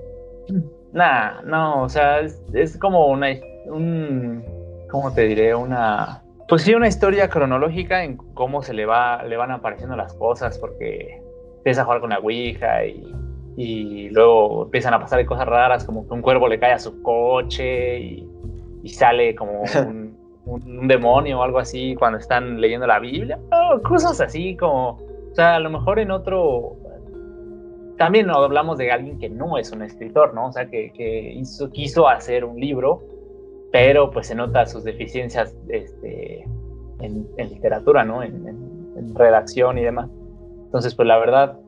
Nah, no, o sea, es, es como una. Un, ¿Cómo te diré? Una. Pues sí, una historia cronológica en cómo se le va le van apareciendo las cosas, porque empieza a jugar con la Ouija y, y luego empiezan a pasar cosas raras, como que un cuervo le cae a su coche y, y sale como <laughs> un, un- un demonio o algo así cuando están leyendo la Biblia. Oh, cosas así como, o sea, a lo mejor en otro... También hablamos de alguien que no es un escritor, ¿no? O sea, que, que hizo, quiso hacer un libro, pero pues se nota sus deficiencias este, en, en literatura, ¿no? En, en- en redacción y demás. Entonces, pues la verdad,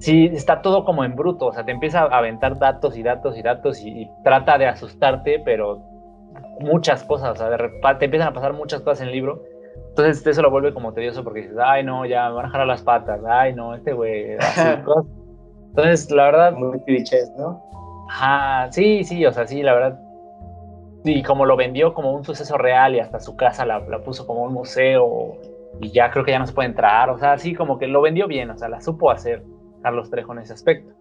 sí, está todo como en bruto, o sea, te empieza a aventar datos y datos y datos y, y trata de asustarte, pero muchas cosas, o sea, de te empiezan a pasar muchas cosas en el libro. Entonces eso lo vuelve como tedioso porque dices, ay no, ya me van a jalar las patas, ay no, este güey, así, <laughs> cosas. Entonces, la verdad, Muy clichés, ¿no? Ajá, sí, sí, o sea, sí, la verdad. Y como lo vendió como un suceso real y hasta su casa la, la puso como un museo y ya creo que ya no se puede entrar, o sea, sí, como que lo vendió bien, o sea, la supo hacer Carlos Trejo en ese aspecto.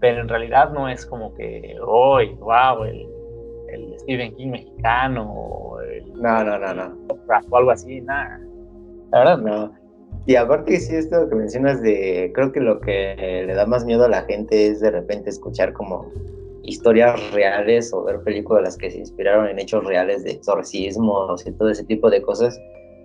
Pero en realidad no es como que, hoy, wow, el, el Stephen King mexicano el No, no, no, no. O algo así, nada. La verdad, no. Y aparte sí, esto que mencionas de, creo que lo que le da más miedo a la gente es de repente escuchar como historias reales o ver películas que se inspiraron en hechos reales de exorcismos y todo ese tipo de cosas,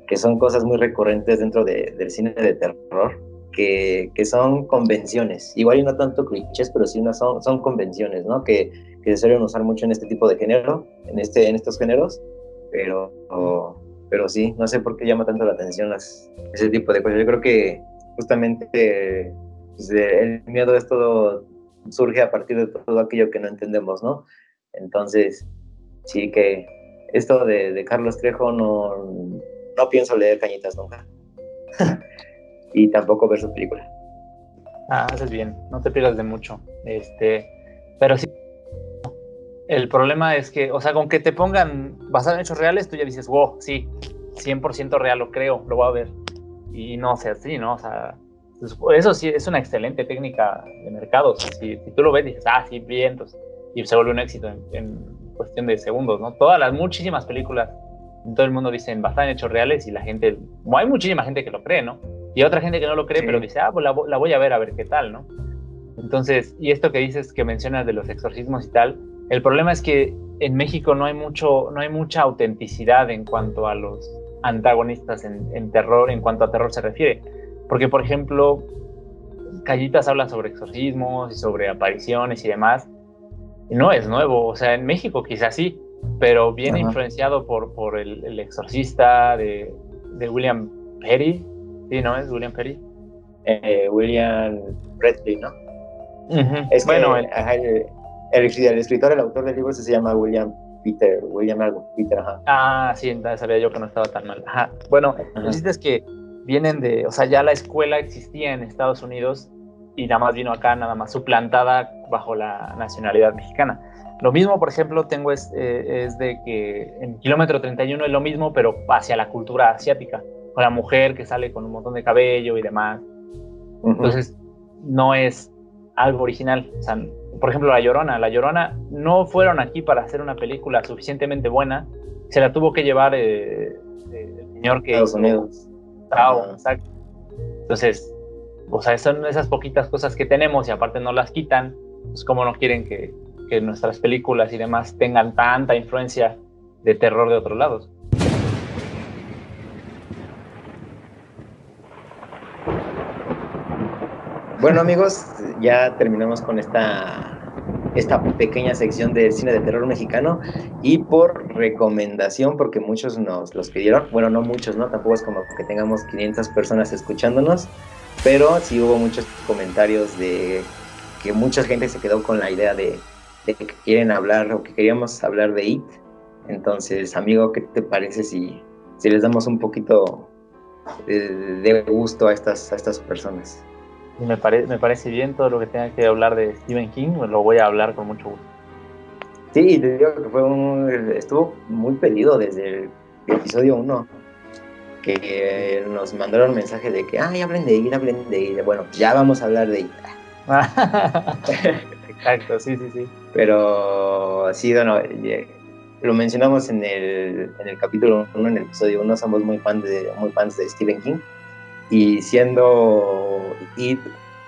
que son cosas muy recurrentes dentro de- del cine de terror, que, que son convenciones. Igual y no tanto clichés, pero sí una, son, son convenciones, ¿no? Que, que se suelen usar mucho en este tipo de género, en, este, en estos géneros, pero pero sí, no sé por qué llama tanto la atención las, ese tipo de cosas. Yo creo que justamente pues, eh, el miedo de todo surge a partir de todo aquello que no entendemos, ¿no? Entonces, sí que esto de, de Carlos Trejo no, no pienso leer Cañitas nunca. <laughs> y tampoco ver su película. Ah, haces bien, no te pierdas de mucho. Este, pero sí. El problema es que, o sea, con que te pongan basado en hechos reales, tú ya dices, wow, sí, 100% real, lo creo, lo voy a ver. Y no sea así, ¿no? O sea, eso sí es una excelente técnica de mercado. O sea, si, si tú lo ves, dices, ah, sí, bien, entonces, y se vuelve un éxito en, en cuestión de segundos, ¿no? Todas las muchísimas películas en todo el mundo dicen basadas en hechos reales y la gente, bueno, hay muchísima gente que lo cree, ¿no? Y otra gente que no lo cree, Sí. pero dice, ah, pues la, la voy a ver a ver qué tal, ¿no? Entonces, y esto que dices, que mencionas de los exorcismos y tal, el problema es que en México no hay mucho, no hay mucha autenticidad en cuanto a los antagonistas en, en terror, en cuanto a terror se refiere. Porque, por ejemplo, Callitas habla sobre exorcismos y sobre apariciones y demás. Y no es nuevo, o sea, en México quizás sí, pero viene Ajá. influenciado por, por el, el exorcista de, de William Perry. Sí, ¿no? Es William Perry. Eh, William Redley, ¿no? Ujú. Es que, bueno, el- ajá, el, el- el escritor, el autor del libro se llama William Peter, William algo, Peter, ajá. Ah, sí, entonces sabía yo que no estaba tan mal. Ajá. Bueno, el chiste es que vienen de, o sea, ya la escuela existía en Estados Unidos y nada más vino acá, nada más suplantada bajo la nacionalidad mexicana. Lo mismo, por ejemplo, tengo es, eh, es de que en Kilómetro 31 es lo mismo, pero hacia la cultura asiática, con la mujer que sale con un montón de cabello y demás. Entonces, no es algo original. O sea, por ejemplo, La Llorona. La Llorona no fueron aquí para hacer una película suficientemente buena. Se la tuvo que llevar eh, eh, el señor que Estados Unidos. Exacto. Entonces, o sea, son esas poquitas cosas que tenemos y aparte no las quitan. Pues, como no quieren que, que nuestras películas y demás tengan tanta influencia de terror de otros lados? Bueno amigos, ya terminamos con esta, esta pequeña sección del cine de terror mexicano y por recomendación, porque muchos nos los pidieron, bueno no muchos, ¿no? Tampoco es como que tengamos 500 personas escuchándonos, pero sí hubo muchos comentarios de que mucha gente se quedó con la idea de, que quieren hablar o que queríamos hablar de IT. Entonces, amigo, ¿qué te parece si, si les damos un poquito de, de gusto a estas, a estas personas? Me, pare- me parece bien todo lo que tenga que hablar de Stephen King, pues lo voy a hablar con mucho gusto. Sí, te digo que fue un, estuvo muy pedido desde el episodio 1. Que nos mandaron mensaje de que, ay, hablen de ir, hablen de ir. Bueno, ya vamos a hablar de ir. <laughs> Exacto, sí, sí, sí. Pero sí, bueno, eh, lo mencionamos en el, en el capítulo 1, en el episodio 1, somos muy, fan de, muy fans de Stephen King. Y siendo It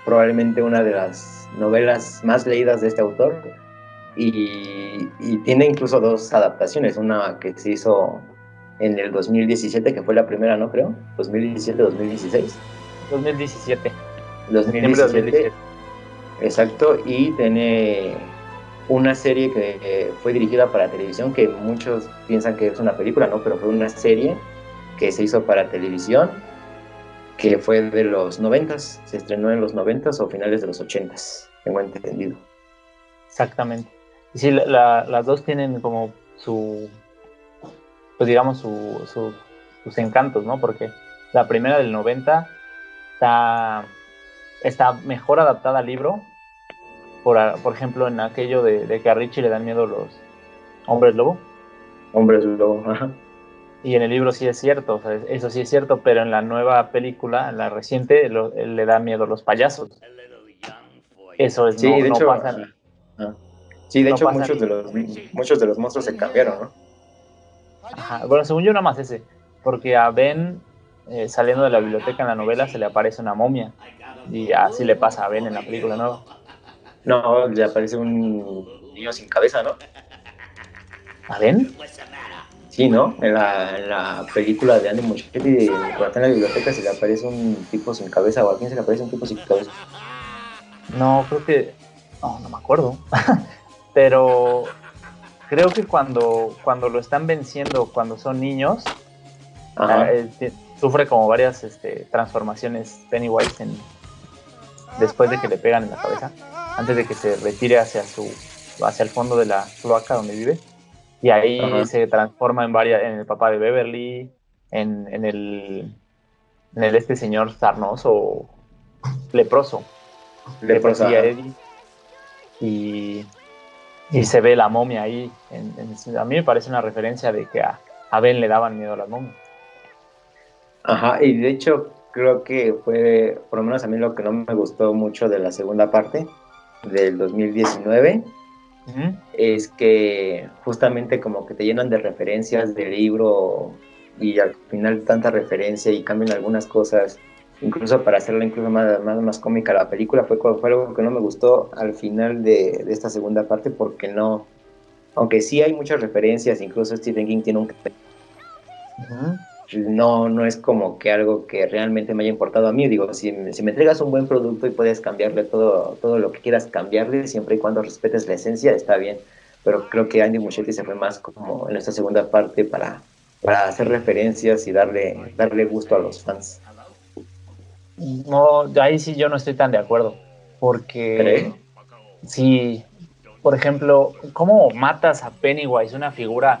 probablemente una de las novelas más leídas de este autor, y, y tiene incluso dos adaptaciones, una que se hizo en el 2017, que fue la primera, ¿no? Creo, 2017-2016. 2017. Septiembre de 2017, 2017. exacto, y tiene una serie que eh, fue dirigida para televisión, que muchos piensan que es una película, ¿no? Pero fue una serie que se hizo para televisión, que fue de los noventas, se estrenó en los noventas o finales de los ochentas, tengo entendido. Exactamente. Y sí, la- la- las dos tienen como su, pues digamos, su, su- sus encantos, ¿no? Porque la primera del 90 está, está mejor adaptada al libro, por ejemplo, en aquello de, de que a Richie le dan miedo los hombres lobo. Hombres lobo, ajá. Y en el libro sí es cierto, o sea, eso sí es cierto, pero en la nueva película, en la reciente, lo- él le da miedo los payasos. Eso es, Sí, no, de no hecho, pasa en- Ah. Sí, de No hecho muchos de los muchos de los monstruos se cambiaron, ¿no? Ajá, Bueno, según yo nada más ese, porque a Ben eh, saliendo de la biblioteca en la novela se le aparece una momia y así le pasa a Ben en la película nueva. No, le aparece un niño sin cabeza, ¿no? ¿A Ben? Sí, ¿no? En la, en la película de Andy Muschietti, cuando está en la biblioteca, se le aparece un tipo sin cabeza, o a quién se le aparece un tipo sin cabeza. No, creo que... No, no me acuerdo. <laughs> Pero creo que cuando, cuando lo están venciendo, cuando son niños, Ajá. eh, sufre como varias este, transformaciones Pennywise en, después de que le pegan en la cabeza, antes de que se retire hacia su hacia el fondo de la cloaca donde vive. Y ahí Ajá. se transforma en varias, en el papá de Beverly, en, en el en el este señor sarnoso leproso Leprosa. Eddie. Y, y se ve la momia ahí. En- en- a mí me parece una referencia de que a, a Ben le daban miedo a las momias. Ajá, y de hecho creo que fue, por lo menos a mí lo que no me gustó mucho de la segunda parte del 2019 Es que justamente como que te llenan de referencias del libro y al final tanta referencia y cambian algunas cosas, incluso para hacerla incluso más, más, más cómica la película, fue, fue algo que no me gustó al final de, de esta segunda parte porque no, aunque sí hay muchas referencias, incluso Stephen King tiene un Ujú. No, no es como que algo que realmente me haya importado a mí. Digo, si, si me entregas un buen producto y puedes cambiarle todo, todo lo que quieras cambiarle, siempre y cuando respetes la esencia, está bien. Pero creo que Andy Muschietti se fue más como en esta segunda parte para, para hacer referencias y darle, darle gusto a los fans. No, ahí sí yo no estoy tan de acuerdo. Porque si, por ejemplo, ¿cómo matas a Pennywise, una figura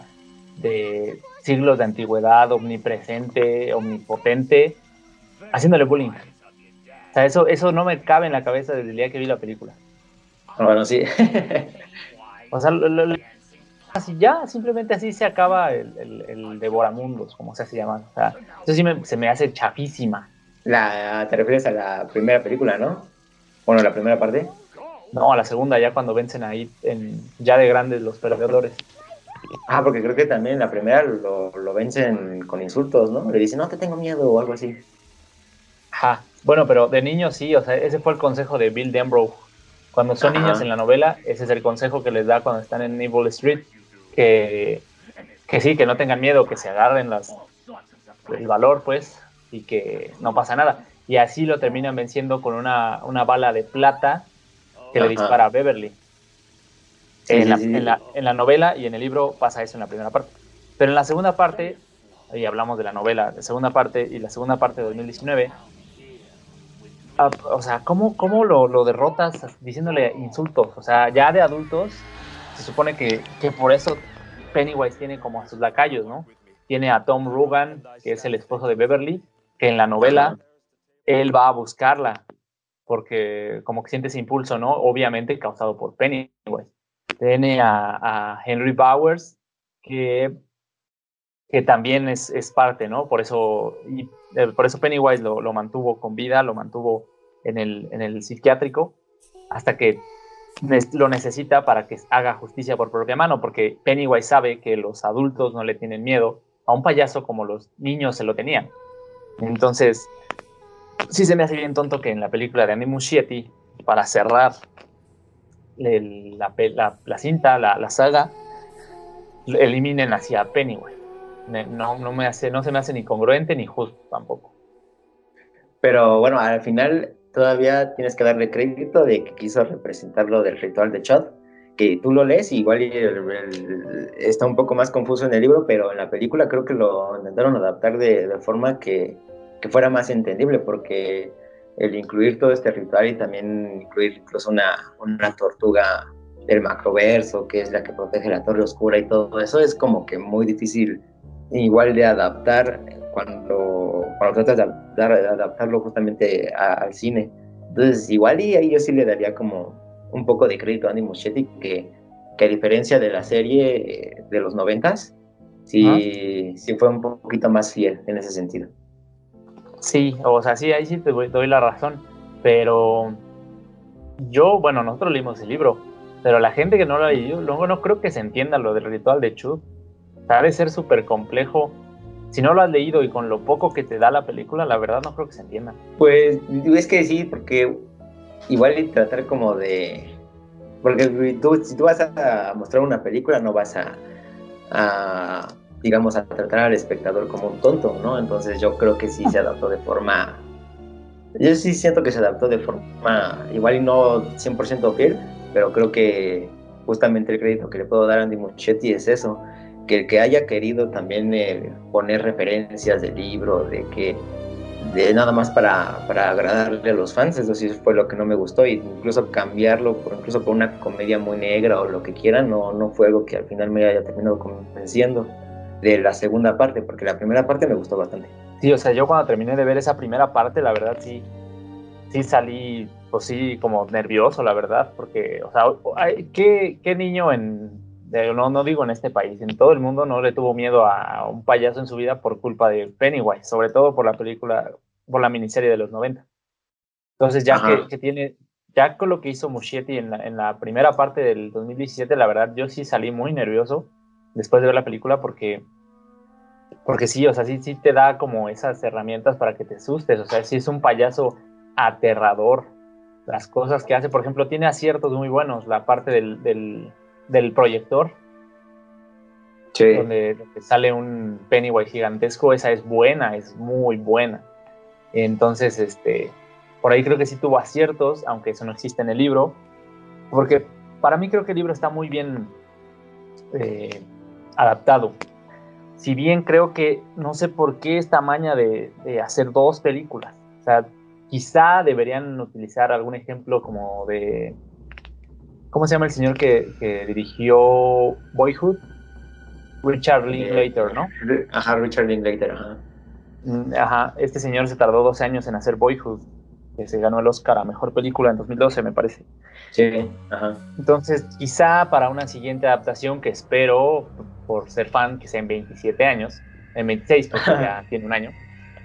de siglos de antigüedad, omnipresente, omnipotente, haciéndole bullying? O sea, eso, eso no me cabe en la cabeza desde el día que vi la película. Bueno, sí. <laughs> O sea, lo- lo- así ya, simplemente así se acaba el, el, el devoramundos, como se hace llamar. O sea, eso sí me- se me hace chafísima. la, te refieres a la primera película, ¿no? Bueno, la primera parte. No, a la segunda, ya cuando vencen ahí, en, ya de grandes los perdedores. Ah, porque creo que también la primera lo, lo vencen con insultos, ¿no? Le dicen, no te tengo miedo o algo así. Ajá. Bueno, pero de niños sí, o sea, ese fue el consejo de Bill Denbrough. Cuando son Ajá. niños en la novela, ese es el consejo que les da cuando están en Evil Street, que, que sí, que no tengan miedo, que se agarren las, el valor, pues, y que no pasa nada. Y así lo terminan venciendo con una, una bala de plata que le dispara a Beverly. En, sí, la, sí. en la- en la novela y en el libro pasa eso en la primera parte. Pero en la segunda parte, y hablamos de la novela, de segunda parte y la segunda parte de 2019, ah, o sea, ¿cómo, cómo lo, lo derrotas diciéndole insultos? O sea, ya de adultos, se supone que, que por eso Pennywise tiene como a sus lacayos, ¿no? Tiene a Tom Rugan, que es el esposo de Beverly, que en la novela él va a buscarla, porque como que siente ese impulso, ¿no? Obviamente causado por Pennywise. Tiene a, Henry Bowers, que, que también es, es parte, ¿no? Por eso, eh, por eso Pennywise lo, lo mantuvo con vida, lo mantuvo en el, en el psiquiátrico, hasta que lo necesita para que haga justicia por propia mano, porque Pennywise sabe que los adultos no le tienen miedo a un payaso como los niños se lo tenían. Entonces, sí se me hace bien tonto que en la película de Andy Muschietti, para cerrar la, la- la cinta, la, la saga, eliminen hacia Pennywise. No, no, me hace, no se me hace ni congruente ni justo tampoco. Pero bueno, al final todavía tienes que darle crédito de que quiso representar lo del ritual de Chod, que tú lo lees igual está un poco más confuso en el libro, pero en la película creo que lo intentaron adaptar de, de forma que, que fuera más entendible, porque el incluir todo este ritual y también incluir incluso una, una tortuga del macroverso, que es la que protege la torre oscura y todo eso, es como que muy difícil igual de adaptar cuando, cuando tratas de adaptar- de adaptarlo justamente a- al cine. Entonces, igual y ahí yo sí le daría como un poco de crédito a Andy Muschietti, que, que a diferencia de la serie eh, de los noventas, sí, sí fue un poquito más fiel en ese sentido. Sí, o sea, sí, ahí sí te doy, la razón, pero yo, bueno, nosotros leímos el libro, pero la gente que no lo ha leído, luego no creo que se entienda lo del ritual de sea, ha ser súper complejo. Si no lo has leído y con lo poco que te da la película, la verdad no creo que se entienda. Pues es que sí, porque igual tratar como de... Porque si tú vas a mostrar una película, no vas a, a, digamos, a tratar al espectador como un tonto, ¿no? Entonces yo creo que sí se adaptó de forma... Yo sí siento que se adaptó de forma igual y no 100% fiel, pero creo que justamente el crédito que le puedo dar a Andy Muschietti es eso, que el que haya querido también eh, poner referencias del libro, de que de nada más para, para agradarle a los fans, eso sí fue lo que no me gustó, y incluso cambiarlo por, incluso por una comedia muy negra o lo que quieran, no, no fue algo que al final me haya terminado convenciendo de la segunda parte, porque la primera parte me gustó bastante. Sí, o sea, yo cuando terminé de ver esa primera parte, la verdad sí, sí salí, pues sí, como nervioso, la verdad, porque, o sea, ¿qué, qué niño en, de- no, no digo en este país, en todo el mundo no le tuvo miedo a un payaso en su vida por culpa de Pennywise, sobre todo por la película, por la miniserie de los 90. Entonces, ya que, que tiene, ya con lo que hizo Muschietti en la, en la primera parte del 2017, la verdad, yo sí salí muy nervioso después de ver la película porque porque sí, o sea, sí, sí te da como esas herramientas para que te asustes. O sea, sí es un payaso aterrador. Las cosas que hace, por ejemplo, tiene aciertos muy buenos. La parte del, del, del proyector. Sí. donde, donde sale un Pennywise gigantesco, esa es buena, es muy buena. Entonces, este, por ahí creo que sí tuvo aciertos, aunque eso no existe en el libro, porque para mí creo que el libro está muy bien eh, adaptado. Si bien creo que no sé por qué esta maña de, de hacer dos películas. O sea, quizá deberían utilizar algún ejemplo como de... ¿Cómo se llama el señor que, que dirigió Boyhood? Richard Linklater, ¿no? Ajá, Richard Linklater, ajá. Mm, Ajá, este señor se tardó 12 años en hacer Boyhood, que se ganó el Oscar a Mejor Película en 2012, me parece. Sí, ajá. Entonces, quizá para una siguiente adaptación que espero, por ser fan, que sea en 27 años, en 26, porque ya <laughs> tiene un año,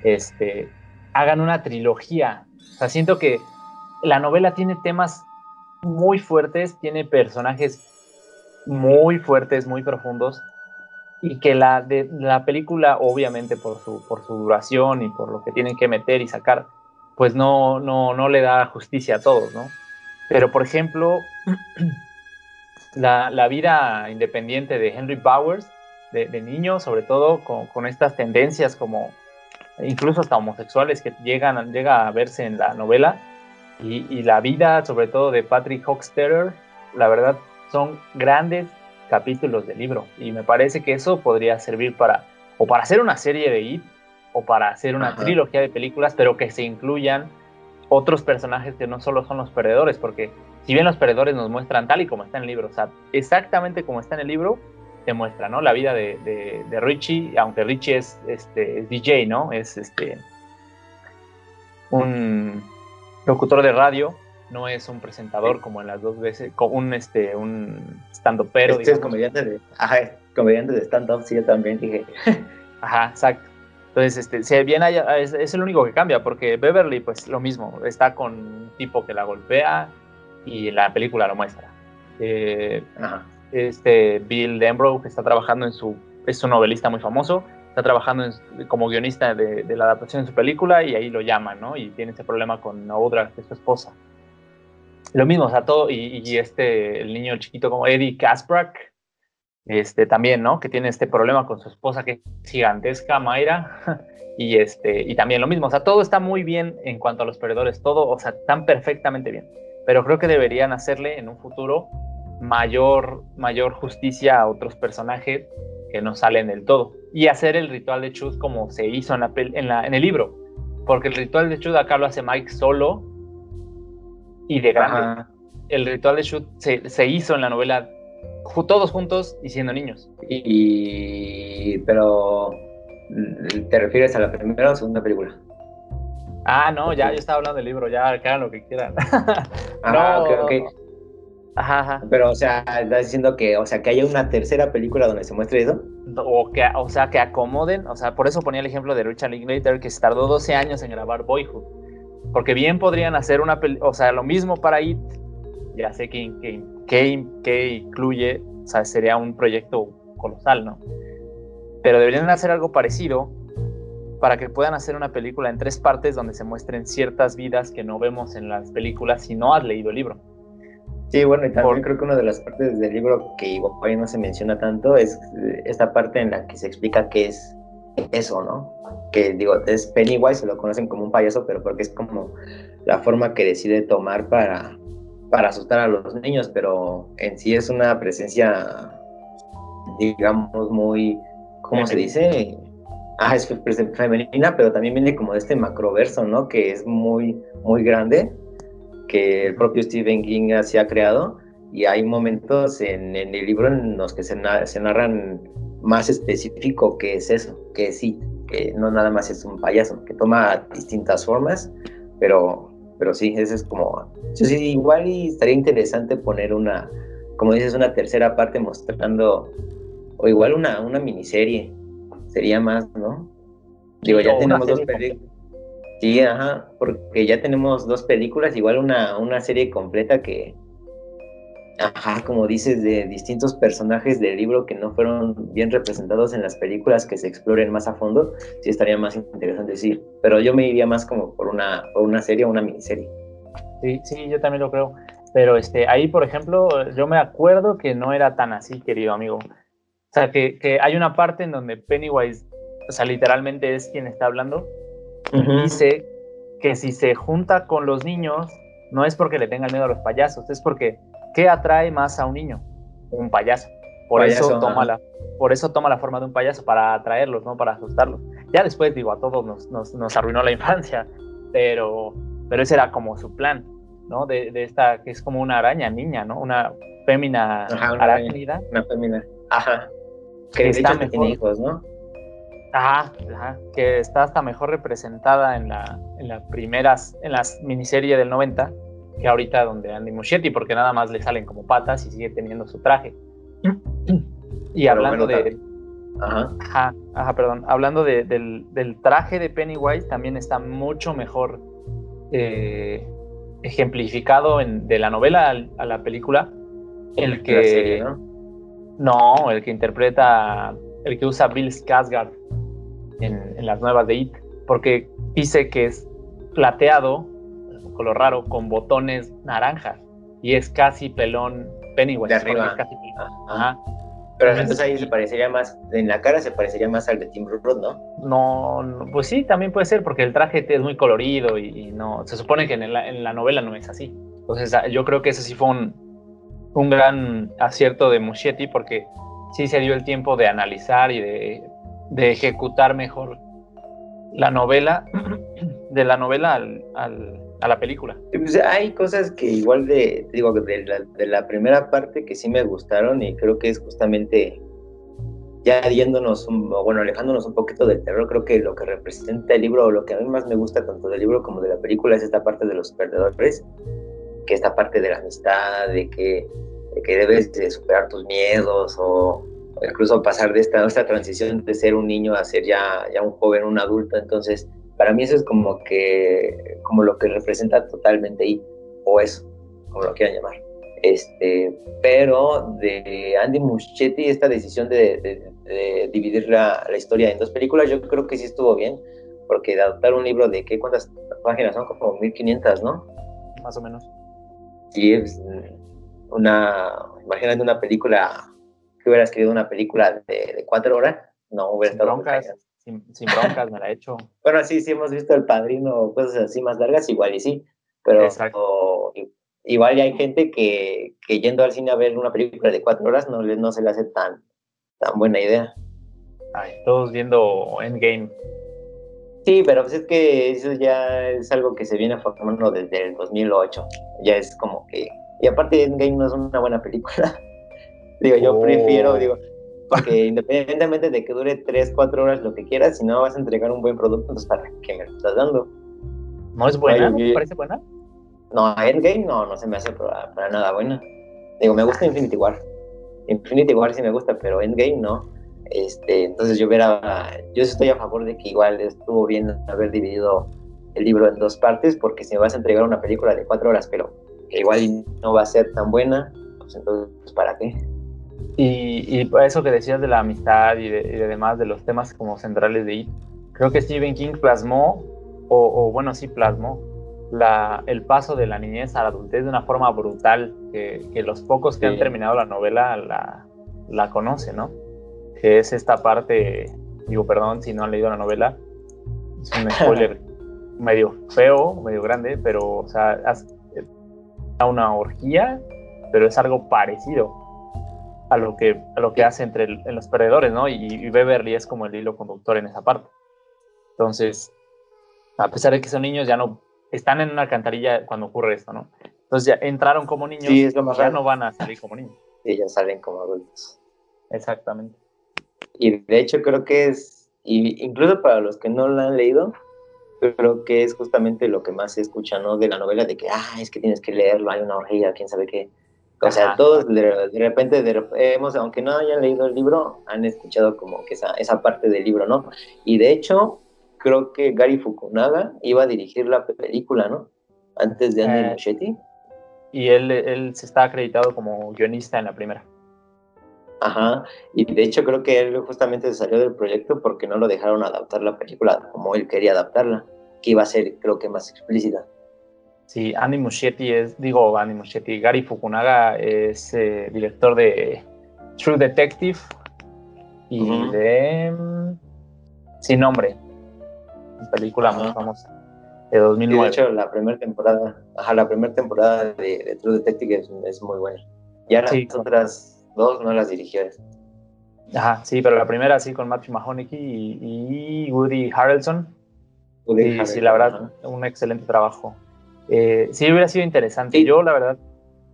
este, hagan una trilogía. O sea, siento que la novela tiene temas muy fuertes, tiene personajes muy fuertes, muy profundos, y que la, de, la película, obviamente por su, por su duración y por lo que tienen que meter y sacar, pues no, no, no le da justicia a todos, ¿no? Pero, por ejemplo, <clears throat> la, la vida independiente de Henry Bowers, de, de niño, sobre todo con, con, estas tendencias como incluso hasta homosexuales que llegan llega a verse en la novela, y, y la vida, sobre todo, de Patrick Hockstetter, la verdad, son grandes capítulos del libro. Y me parece que eso podría servir para, o para hacer una serie de IT, o para hacer una Ajá. trilogía de películas, pero que se incluyan otros personajes que no solo son los perdedores, porque si bien los perdedores nos muestran tal y como está en el libro, o sea, exactamente como está en el libro, te muestra, ¿no? La vida de, de, de Richie, aunque Richie es, este, es DJ, ¿no? Es este un locutor de radio, no es un presentador como en las dos veces, como un este un stand pero Este es comediante de, ajá, es comediante de stand-up, sí, yo también dije. <laughs> Ajá, exacto. Entonces, este, si bien hay, es, es, el único que cambia, porque Beverly, pues lo mismo, está con un tipo que la golpea y la película lo muestra. Eh, este Bill Denbrough, que está trabajando en su, es un novelista muy famoso, está trabajando en, como guionista de, de, la adaptación de su película y ahí lo llaman, ¿no? Y tiene ese problema con Audra, que es su esposa. Lo mismo, o sea, todo, y, y este, el niño chiquito como Eddie Kasprak, este también, ¿no? Que tiene este problema con su esposa que es gigantesca, Mayra, <laughs> y este, y también lo mismo, o sea, todo está muy bien en cuanto a los perdedores, todo, o sea, están perfectamente bien, pero creo que deberían hacerle en un futuro mayor, mayor justicia a otros personajes que no salen del todo, y hacer el ritual de Chud como se hizo en, la, en, la, en el libro, porque el ritual de Chud acá lo hace Mike solo y de grande. Ajá. El ritual de Chud se, se hizo en la novela todos juntos y siendo niños. Y, pero, ¿te refieres a la primera o segunda película? Ah, no, ya yo estaba hablando del libro, ya que hagan lo que quieran. <laughs> ah, no, ok, ok. Ajá, ajá. Pero, o sea, estás diciendo que, o sea, que haya una tercera película donde se muestre eso. O, que, o sea, que acomoden, o sea, por eso ponía el ejemplo de Richard Linklater, que se tardó 12 años en grabar Boyhood. Porque bien podrían hacer una película, o sea, lo mismo para It, ya sé que, que, que, que incluye, o sea, sería un proyecto colosal, ¿no? Pero deberían hacer algo parecido para que puedan hacer una película en tres partes donde se muestren ciertas vidas que no vemos en las películas si no has leído el libro. Sí, bueno, y también Por... creo que una de las partes del libro que igual no se menciona tanto es esta parte en la que se explica qué es eso, ¿no? Que digo, es Pennywise, se lo conocen como un payaso, pero porque es como la forma que decide tomar para, para asustar a los niños, pero en sí es una presencia, digamos, muy, ¿cómo se <laughs> dice? Ah, es femenina, pero también viene como de este macroverso, ¿no? Que es muy, muy grande, que el propio Stephen King así ha creado, y hay momentos en, en el libro en los que se, na se narran más específico que es eso, que sí, que no nada más es un payaso, que toma distintas formas, pero pero sí, ese es como, sí, sí, igual y estaría interesante poner una, como dices, una tercera parte mostrando, o igual una, una miniserie, sería más, ¿no? Digo, ya tenemos dos películas. Sí, ajá, porque ya tenemos dos películas, igual una, una serie completa que, ajá, como dices, de distintos personajes del libro que no fueron bien representados en las películas, que se exploren más a fondo, sí estaría más interesante decir. Pero yo me iría más como por una, por una serie o una miniserie. Sí, sí, yo también lo creo. Pero este, ahí, por ejemplo, yo me acuerdo que no era tan así, querido amigo. O sea, que, que hay una parte en donde Pennywise, o sea, literalmente es quien está hablando, dice que si se junta con los niños, no es porque le tengan miedo a los payasos, es porque ¿qué atrae más a un niño? Un payaso. Por eso toma la, por eso toma la forma de un payaso, para atraerlos, ¿no? Para asustarlos. Ya después, digo, a todos nos, nos, nos arruinó la <laughs> infancia, pero, pero ese era como su plan, ¿no? De, de esta, que es como una araña niña, ¿no? Una fémina Ajá, una araña. arácnida. Una fémina. Ajá. Que Que de está hecho que tiene mejor. hijos, ¿no? Ajá, ajá, que está hasta mejor representada en la, en las primeras, en las miniserie del 90, que ahorita donde Andy Muschietti, porque nada más le salen como patas y sigue teniendo su traje. <clears throat> Y Pero hablando bueno, de, Ajá. ajá, ajá, perdón, hablando de- del, del traje de Pennywise, también está mucho mejor eh, ejemplificado en, de la novela a la película, el que La serie, ¿no? No, el que interpreta, el que usa Bill Skarsgård en, en las nuevas de It, porque dice que es plateado, color raro, con botones naranjas, y es casi pelón Pennywise. De arriba. casi pelón. Ajá. Ajá. Pero Entonces, entonces ahí se parecería más, en la cara se parecería más al de Tim Roth, ¿no? No, no, pues sí, también puede ser, porque el traje es muy colorido y, y no, se supone que en la, en la novela no es así. Entonces ah, yo creo que ese sí fue un, un gran acierto de Muschietti, porque sí se dio el tiempo de analizar y de, de ejecutar mejor la novela, <clears throat> de la novela al, al- a la película. Pues, hay cosas que igual de, digo, de la, de la primera parte que sí me gustaron y creo que es justamente ya yéndonos, un- bueno, alejándonos un poquito del terror, creo que lo que representa el libro, o lo que a mí más me gusta tanto del libro como de la película es esta parte de los perdedores, que esta parte de la amistad, de que, de que debes de superar tus miedos o, incluso pasar de esta, esta transición de ser un niño a ser ya, ya un joven, un adulto, entonces para mí eso es como que como lo que representa totalmente ahí o eso como lo quieran llamar. Este pero de Andy Muschietti esta decisión de, de- de dividir la, la historia en dos películas yo creo que sí estuvo bien porque de adaptar un libro de qué cuántas páginas son como 1500 no Más o menos. Y es una imagínate una película que hubiera escrito una película de, de cuatro horas no hubiera Sin estado broncas, sin, sin broncas me la he hecho. <laughs> Bueno, sí, sí hemos visto El Padrino cosas así más largas, igual y sí, pero igual ya hay gente que, que yendo al cine a ver una película de cuatro horas no, no se le hace tan, tan buena idea. Ay, todos viendo Endgame. Sí, pero pues es que eso ya es algo que se viene formando desde el 2008, ya es como que... Y aparte Endgame no es una buena película. <laughs> digo, yo Oh. prefiero, digo, porque independientemente de que dure tres, cuatro horas, lo que quieras, si no vas a entregar un buen producto, entonces ¿para qué me lo estás dando? ¿No es buena? Oye, ¿No te parece buena? No, Endgame no, no se me hace para, para nada buena. Digo, me gusta Infinity War. Infinity War sí me gusta, pero Endgame no. Este, entonces yo hubiera, yo estoy a favor de que igual estuvo bien haber dividido el libro en dos partes, porque si me vas a entregar una película de cuatro horas, pero que igual no va a ser tan buena, pues entonces ¿para qué? Y, y eso que decías de la amistad y de, y de demás, de los temas como centrales de IT, creo que Stephen King plasmó, o, o bueno, sí plasmó, la, el paso de la niñez a la adultez de una forma brutal, que, que los pocos que Sí. han terminado la novela la, la conocen, ¿no? Que es esta parte, digo, perdón si no han leído la novela, es un <laughs> spoiler medio feo, medio grande, pero, o sea, es una orgía, pero es algo parecido a lo que, a lo que hace entre el- en los perdedores, ¿no? Y, y Beverly es como el hilo conductor en esa parte. Entonces, a pesar de que son niños, ya no están en una alcantarilla cuando ocurre esto, ¿no? Entonces ya entraron como niños, Sí, es lo más ya raro. no van a salir como niños. Y ya salen como adultos. Exactamente. Y de hecho creo que es, y incluso para los que no la han leído, creo que es justamente lo que más se escucha, ¿no? De la novela, de que, ah, es que tienes que leerlo, hay una orgía, quién sabe qué. O sea, Ajá. todos de, de repente, de hemos, aunque no hayan leído el libro, han escuchado como que esa, esa parte del libro, ¿no? Y de hecho, creo que Gary Fukunaga iba a dirigir la película, ¿no? Antes de Andy Eh, Muschietti. Y él, él se está acreditado como guionista en la primera. Ajá, y de hecho creo que él justamente se salió del proyecto porque no lo dejaron adaptar la película como él quería adaptarla, que iba a ser creo que más explícita. Sí, Andy Muschietti es, digo Andy Muschietti, Gary Fukunaga es eh, director de True Detective y de Sin Nombre, película muy Ajá. famosa de Y de 2009. hecho, la primera temporada, ajá, la primera temporada de, de True Detective es, es muy buena. Ya las Sí. otras dos no las dirigió. él. Ajá, sí, pero la primera sí con Matthew McConaughey y, y Woody Harrelson. Woody Sí, sí, Harrelson, la verdad, un excelente trabajo. Eh, sí, hubiera sido interesante. Sí. Yo, la verdad,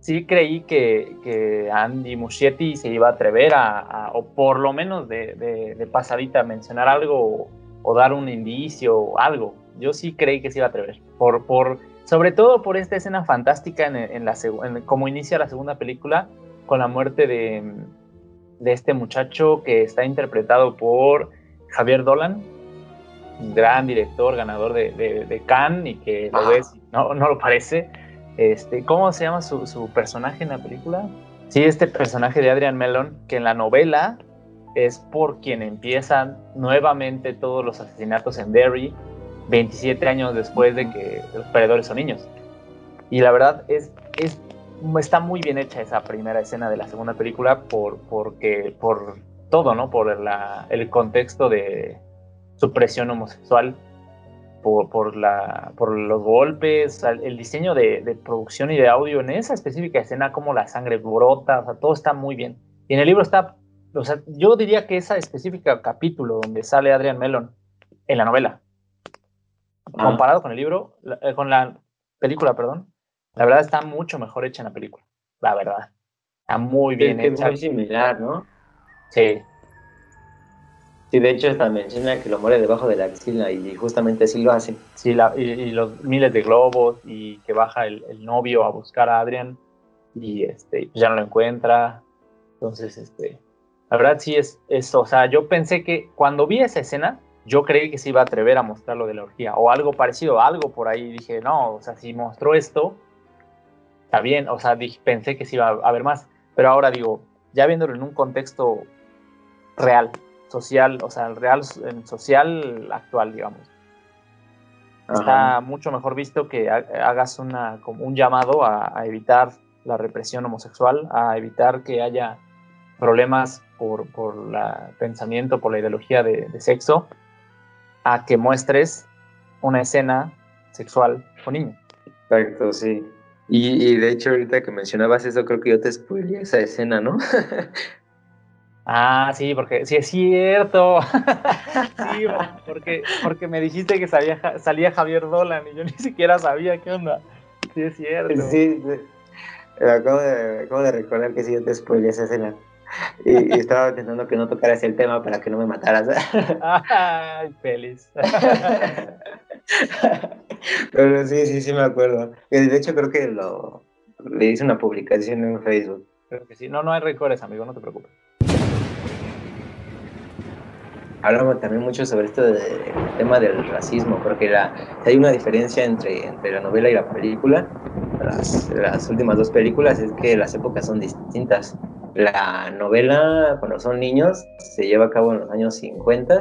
sí creí que, que Andy Muschietti se iba a atrever a, a- o por lo menos de, de- de pasadita, mencionar algo o, o dar un indicio o algo. Yo sí creí que se iba a atrever. Por, por, sobre todo por esta escena fantástica en, en la en- como inicia la segunda película con la muerte de, de este muchacho que está interpretado por Javier Dolan, un gran director, ganador de, de, de Cannes y que lo ves, no, no lo parece. Este, ¿Cómo se llama su, su personaje en la película? Sí, este personaje de Adrian Mellon, que en la novela es por quien empiezan nuevamente todos los asesinatos en Derry, 27 años después de que los perdedores son niños. Y la verdad es, es está muy bien hecha esa primera escena de la segunda película por, porque, por todo, ¿no? Por la, el contexto de supresión homosexual, por, por, la, por los golpes, el diseño de, de producción y de audio en esa específica escena, como la sangre brota, o sea, todo está muy bien. Y en el libro está, o sea, yo diría que esa específica capítulo donde sale Adrian Mellon en la novela, Ah. comparado con el libro, eh, con la película, perdón, la verdad está mucho mejor hecha en la película, la verdad. Está muy Es bien es hecha. muy similar, ¿no? Sí, Sí, de hecho, hasta menciona que lo muere debajo de la axila y justamente así lo hace. sí, la- y, y los miles de globos y que baja el, el novio a buscar a Adrian y este, ya no lo encuentra. Entonces, este, la verdad sí es eso. O sea, yo pensé que cuando vi esa escena, yo creí que se iba a atrever a mostrar lo de la orgía o algo parecido, algo por ahí. Dije, no, o sea, si mostró esto, está bien. O sea, dije, pensé que sí iba a haber más. Pero ahora digo, ya viéndolo en un contexto real, social, o sea, el real, en social actual, digamos. Está mucho mejor visto que ha- hagas una, como un llamado a, a evitar la represión homosexual, a evitar que haya problemas por, por la pensamiento, por la ideología de, de sexo, a que muestres una escena sexual con niños. Exacto, sí. Y, y de hecho, ahorita que mencionabas eso, creo que yo te spoileé esa escena, ¿no? <laughs> Ah, sí, porque sí es cierto. <laughs> sí, porque, porque me dijiste que salía, Ja- salía Javier Dolan y yo <laughs> ni siquiera sabía qué onda. Sí es cierto. Sí, sí. Me acabo de, acabo de recordar que sí, yo te spoileé esa escena. Y, y estaba intentando que no tocaras el tema para que no me mataras. <laughs> Ay, feliz. Pero sí, sí, sí me acuerdo. Y De hecho, creo que lo le hice una publicación en Facebook. Creo que sí. No, no hay rencores, amigo, no te preocupes. Hablamos también mucho sobre esto del tema del racismo, porque la, hay una diferencia entre, entre la novela y la película. Las, las últimas dos películas es que las épocas son distintas. La novela, cuando son niños, se lleva a cabo en los años 50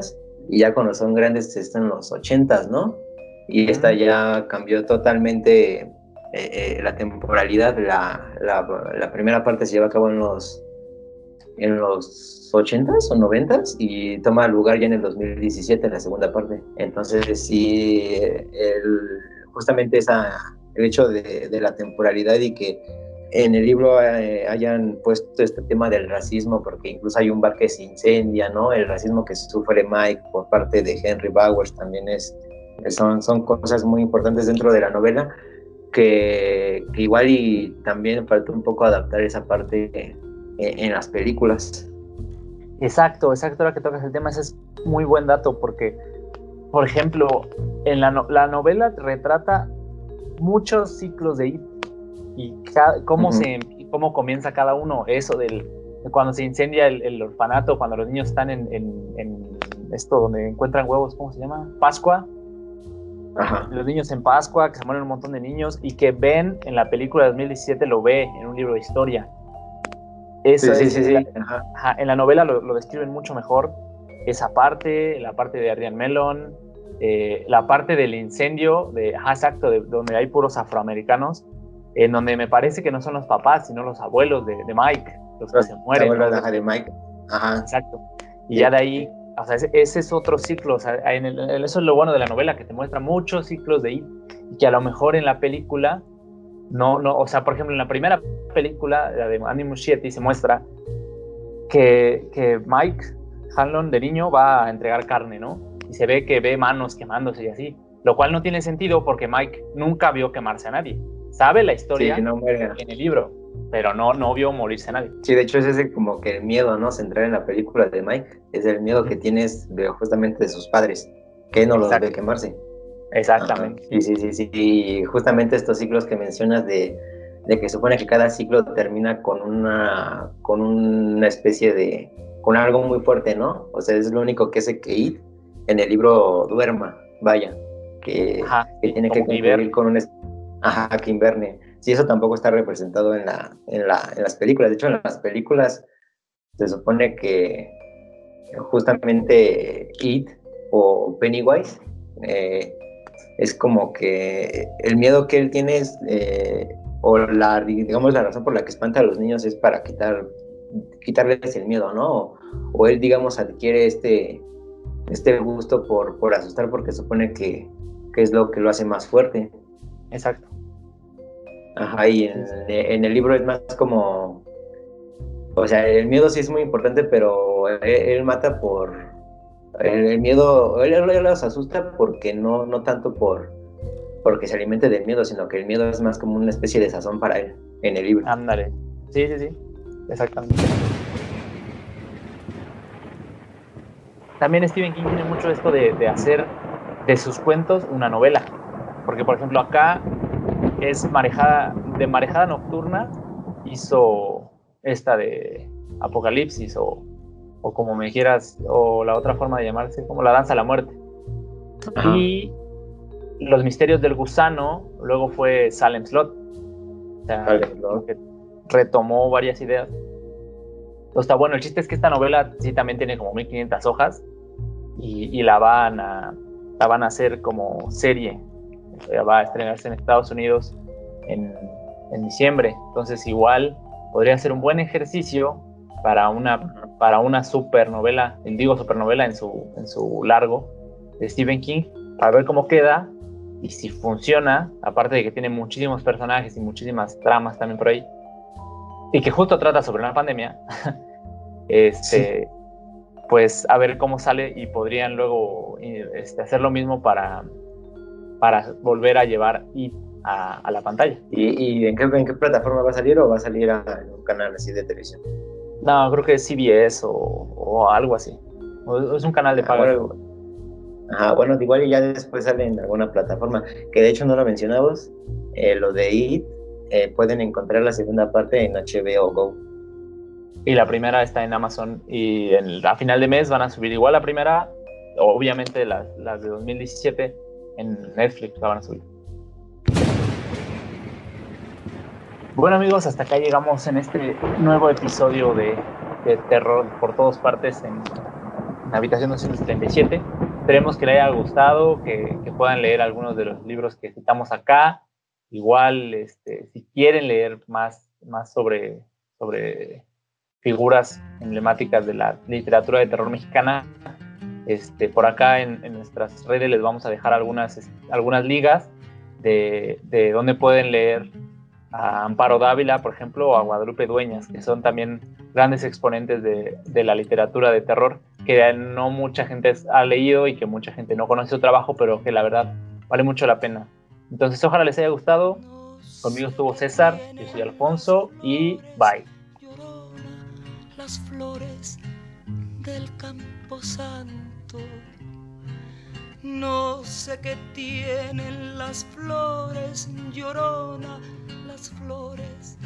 y ya cuando son grandes está en los 80, ¿no? Y esta ya cambió totalmente eh, eh, la temporalidad. La, la, la primera parte se lleva a cabo en los en los 80s o 90s y toma lugar ya en el 2017 en la segunda parte. Entonces sí, el, justamente esa, el hecho de, de, la temporalidad y que en el libro eh, hayan puesto este tema del racismo, porque incluso hay un bar que se incendia, ¿no? El racismo que sufre Mike por parte de Henry Bowers también es, son, son cosas muy importantes dentro de la novela, que, que igual y también faltó un poco adaptar esa parte en las películas. Exacto, exacto, ahora que tocas el tema, ese es muy buen dato porque, por ejemplo, en la, no la novela retrata muchos ciclos de IT y cómo, uh -huh. se, cómo comienza cada uno, eso del, de cuando se incendia el, el, orfanato, cuando los niños están en, en, en, esto donde encuentran huevos, ¿cómo se llama? Pascua. Ajá. Los niños en Pascua, que se mueren un montón de niños y que Ben en la película de 2017 lo ve en un libro de historia. Eso sí, es, sí, sí, la, sí. Ajá. Ajá, en la novela lo, lo, describen mucho mejor. Esa parte, la parte de Adrian Mellon, eh, la parte del incendio, de, exacto, de, donde hay puros afroamericanos, en donde me parece que no son los papás, sino los abuelos de, de Mike, los que los se mueren. abuelos ¿no? de Mike. Ajá. Exacto. Y ya de ahí, o sea, ese, ese es otro ciclo, o sea, en el- en- eso es lo bueno de la novela, que te muestra muchos ciclos de It, y que a lo mejor en la película, no, no, o sea, por ejemplo, en la primera película, la de Andy Muschietti, se muestra que, que Mike Hanlon de niño va a entregar carne, ¿no? Y se ve que ve manos quemándose y así, lo cual no tiene sentido porque Mike nunca vio quemarse a nadie. Sabe la historia Sí, no en el libro, pero no, no vio morirse a nadie. Sí, de hecho es ese como que el miedo, ¿no? Centrar en la película de Mike, es el miedo que tienes de, justamente de sus padres, que no los ve quemarse. Exactamente. Ajá. Sí, sí, sí, sí. Y justamente estos ciclos que mencionas de, de que supone que cada ciclo termina con una, con una especie de, con algo muy fuerte, ¿no? O sea, es lo único que hace que It en el libro duerma, vaya, que, Ajá, que tiene que concluir con un, ajá, que inverne. Sí, eso tampoco está representado en, la, en, la, en las películas. De hecho, en las películas se supone que justamente It o Pennywise eh, es como que el miedo que él tiene es, eh, o la, digamos, la razón por la que espanta a los niños es para quitar, quitarles el miedo, ¿no? O, o él, digamos, adquiere este, este gusto por, por asustar porque supone que, que es lo que lo hace más fuerte. Exacto. Ajá, y en, en el libro es más como, o sea, el miedo sí es muy importante, pero él, él mata por, el, el miedo, él, él los asusta porque no, no tanto por, porque se alimente del miedo, sino que el miedo es más como una especie de sazón para él en el libro. Ándale. Sí, sí, sí. Exactamente. También Stephen King tiene mucho esto de, de hacer de sus cuentos una novela. Porque, por ejemplo, acá es marejada, de marejada nocturna, hizo esta de Apocalipsis o, o como me quieras, o la otra forma de llamarse, como la danza a la muerte. Ajá. Y los misterios del gusano, luego fue Salem Slot. O sea, Salem que retomó varias ideas. Entonces, está bueno, el chiste es que esta novela sí también tiene como 1500 hojas y, la van a la van a hacer como serie. Eh, Va a estrenarse en Estados Unidos en, en diciembre. Entonces, igual podría ser un buen ejercicio para una, para una supernovela, digo supernovela en su, en su largo de Stephen King, para ver cómo queda y si funciona, aparte de que tiene muchísimos personajes y muchísimas tramas también por ahí, y que justo trata sobre una pandemia, <laughs> este, pues a ver cómo sale y podrían luego eh, este, hacer lo mismo para, para volver a llevar It a, a la pantalla. ¿Y, y en, qué, en qué plataforma va a salir o va a salir a, en un canal así de televisión? No, creo que es CBS o, o algo así. O es un canal de pago. Ahora, Ajá, bueno, igual y ya después sale en alguna plataforma, que de hecho no lo mencionamos, eh, lo de IT, eh, pueden encontrar la segunda parte en HBO Go. Y la primera está en Amazon y en, a final de mes van a subir igual la primera, obviamente las, las de 2017 en Netflix la van a subir. Bueno amigos, hasta acá llegamos en este nuevo episodio de, de Terror por todas partes en, en Habitación 277. Esperemos que les haya gustado, que, que, puedan leer algunos de los libros que citamos acá. Igual, este, si quieren leer más, más sobre, sobre figuras emblemáticas de la literatura de terror mexicana, este, por acá en, en nuestras redes les vamos a dejar algunas, algunas ligas de, de donde pueden leer a Amparo Dávila, por ejemplo, o a Guadalupe Dueñas, que son también grandes exponentes de, de, la literatura de terror, que no mucha gente ha leído y que mucha gente no conoce su trabajo, pero que la verdad vale mucho la pena. Entonces, ojalá les haya gustado. Conmigo estuvo César, yo soy Alfonso y bye. Las flores del campo santo. No sé qué tienen las flores, llorona, las flores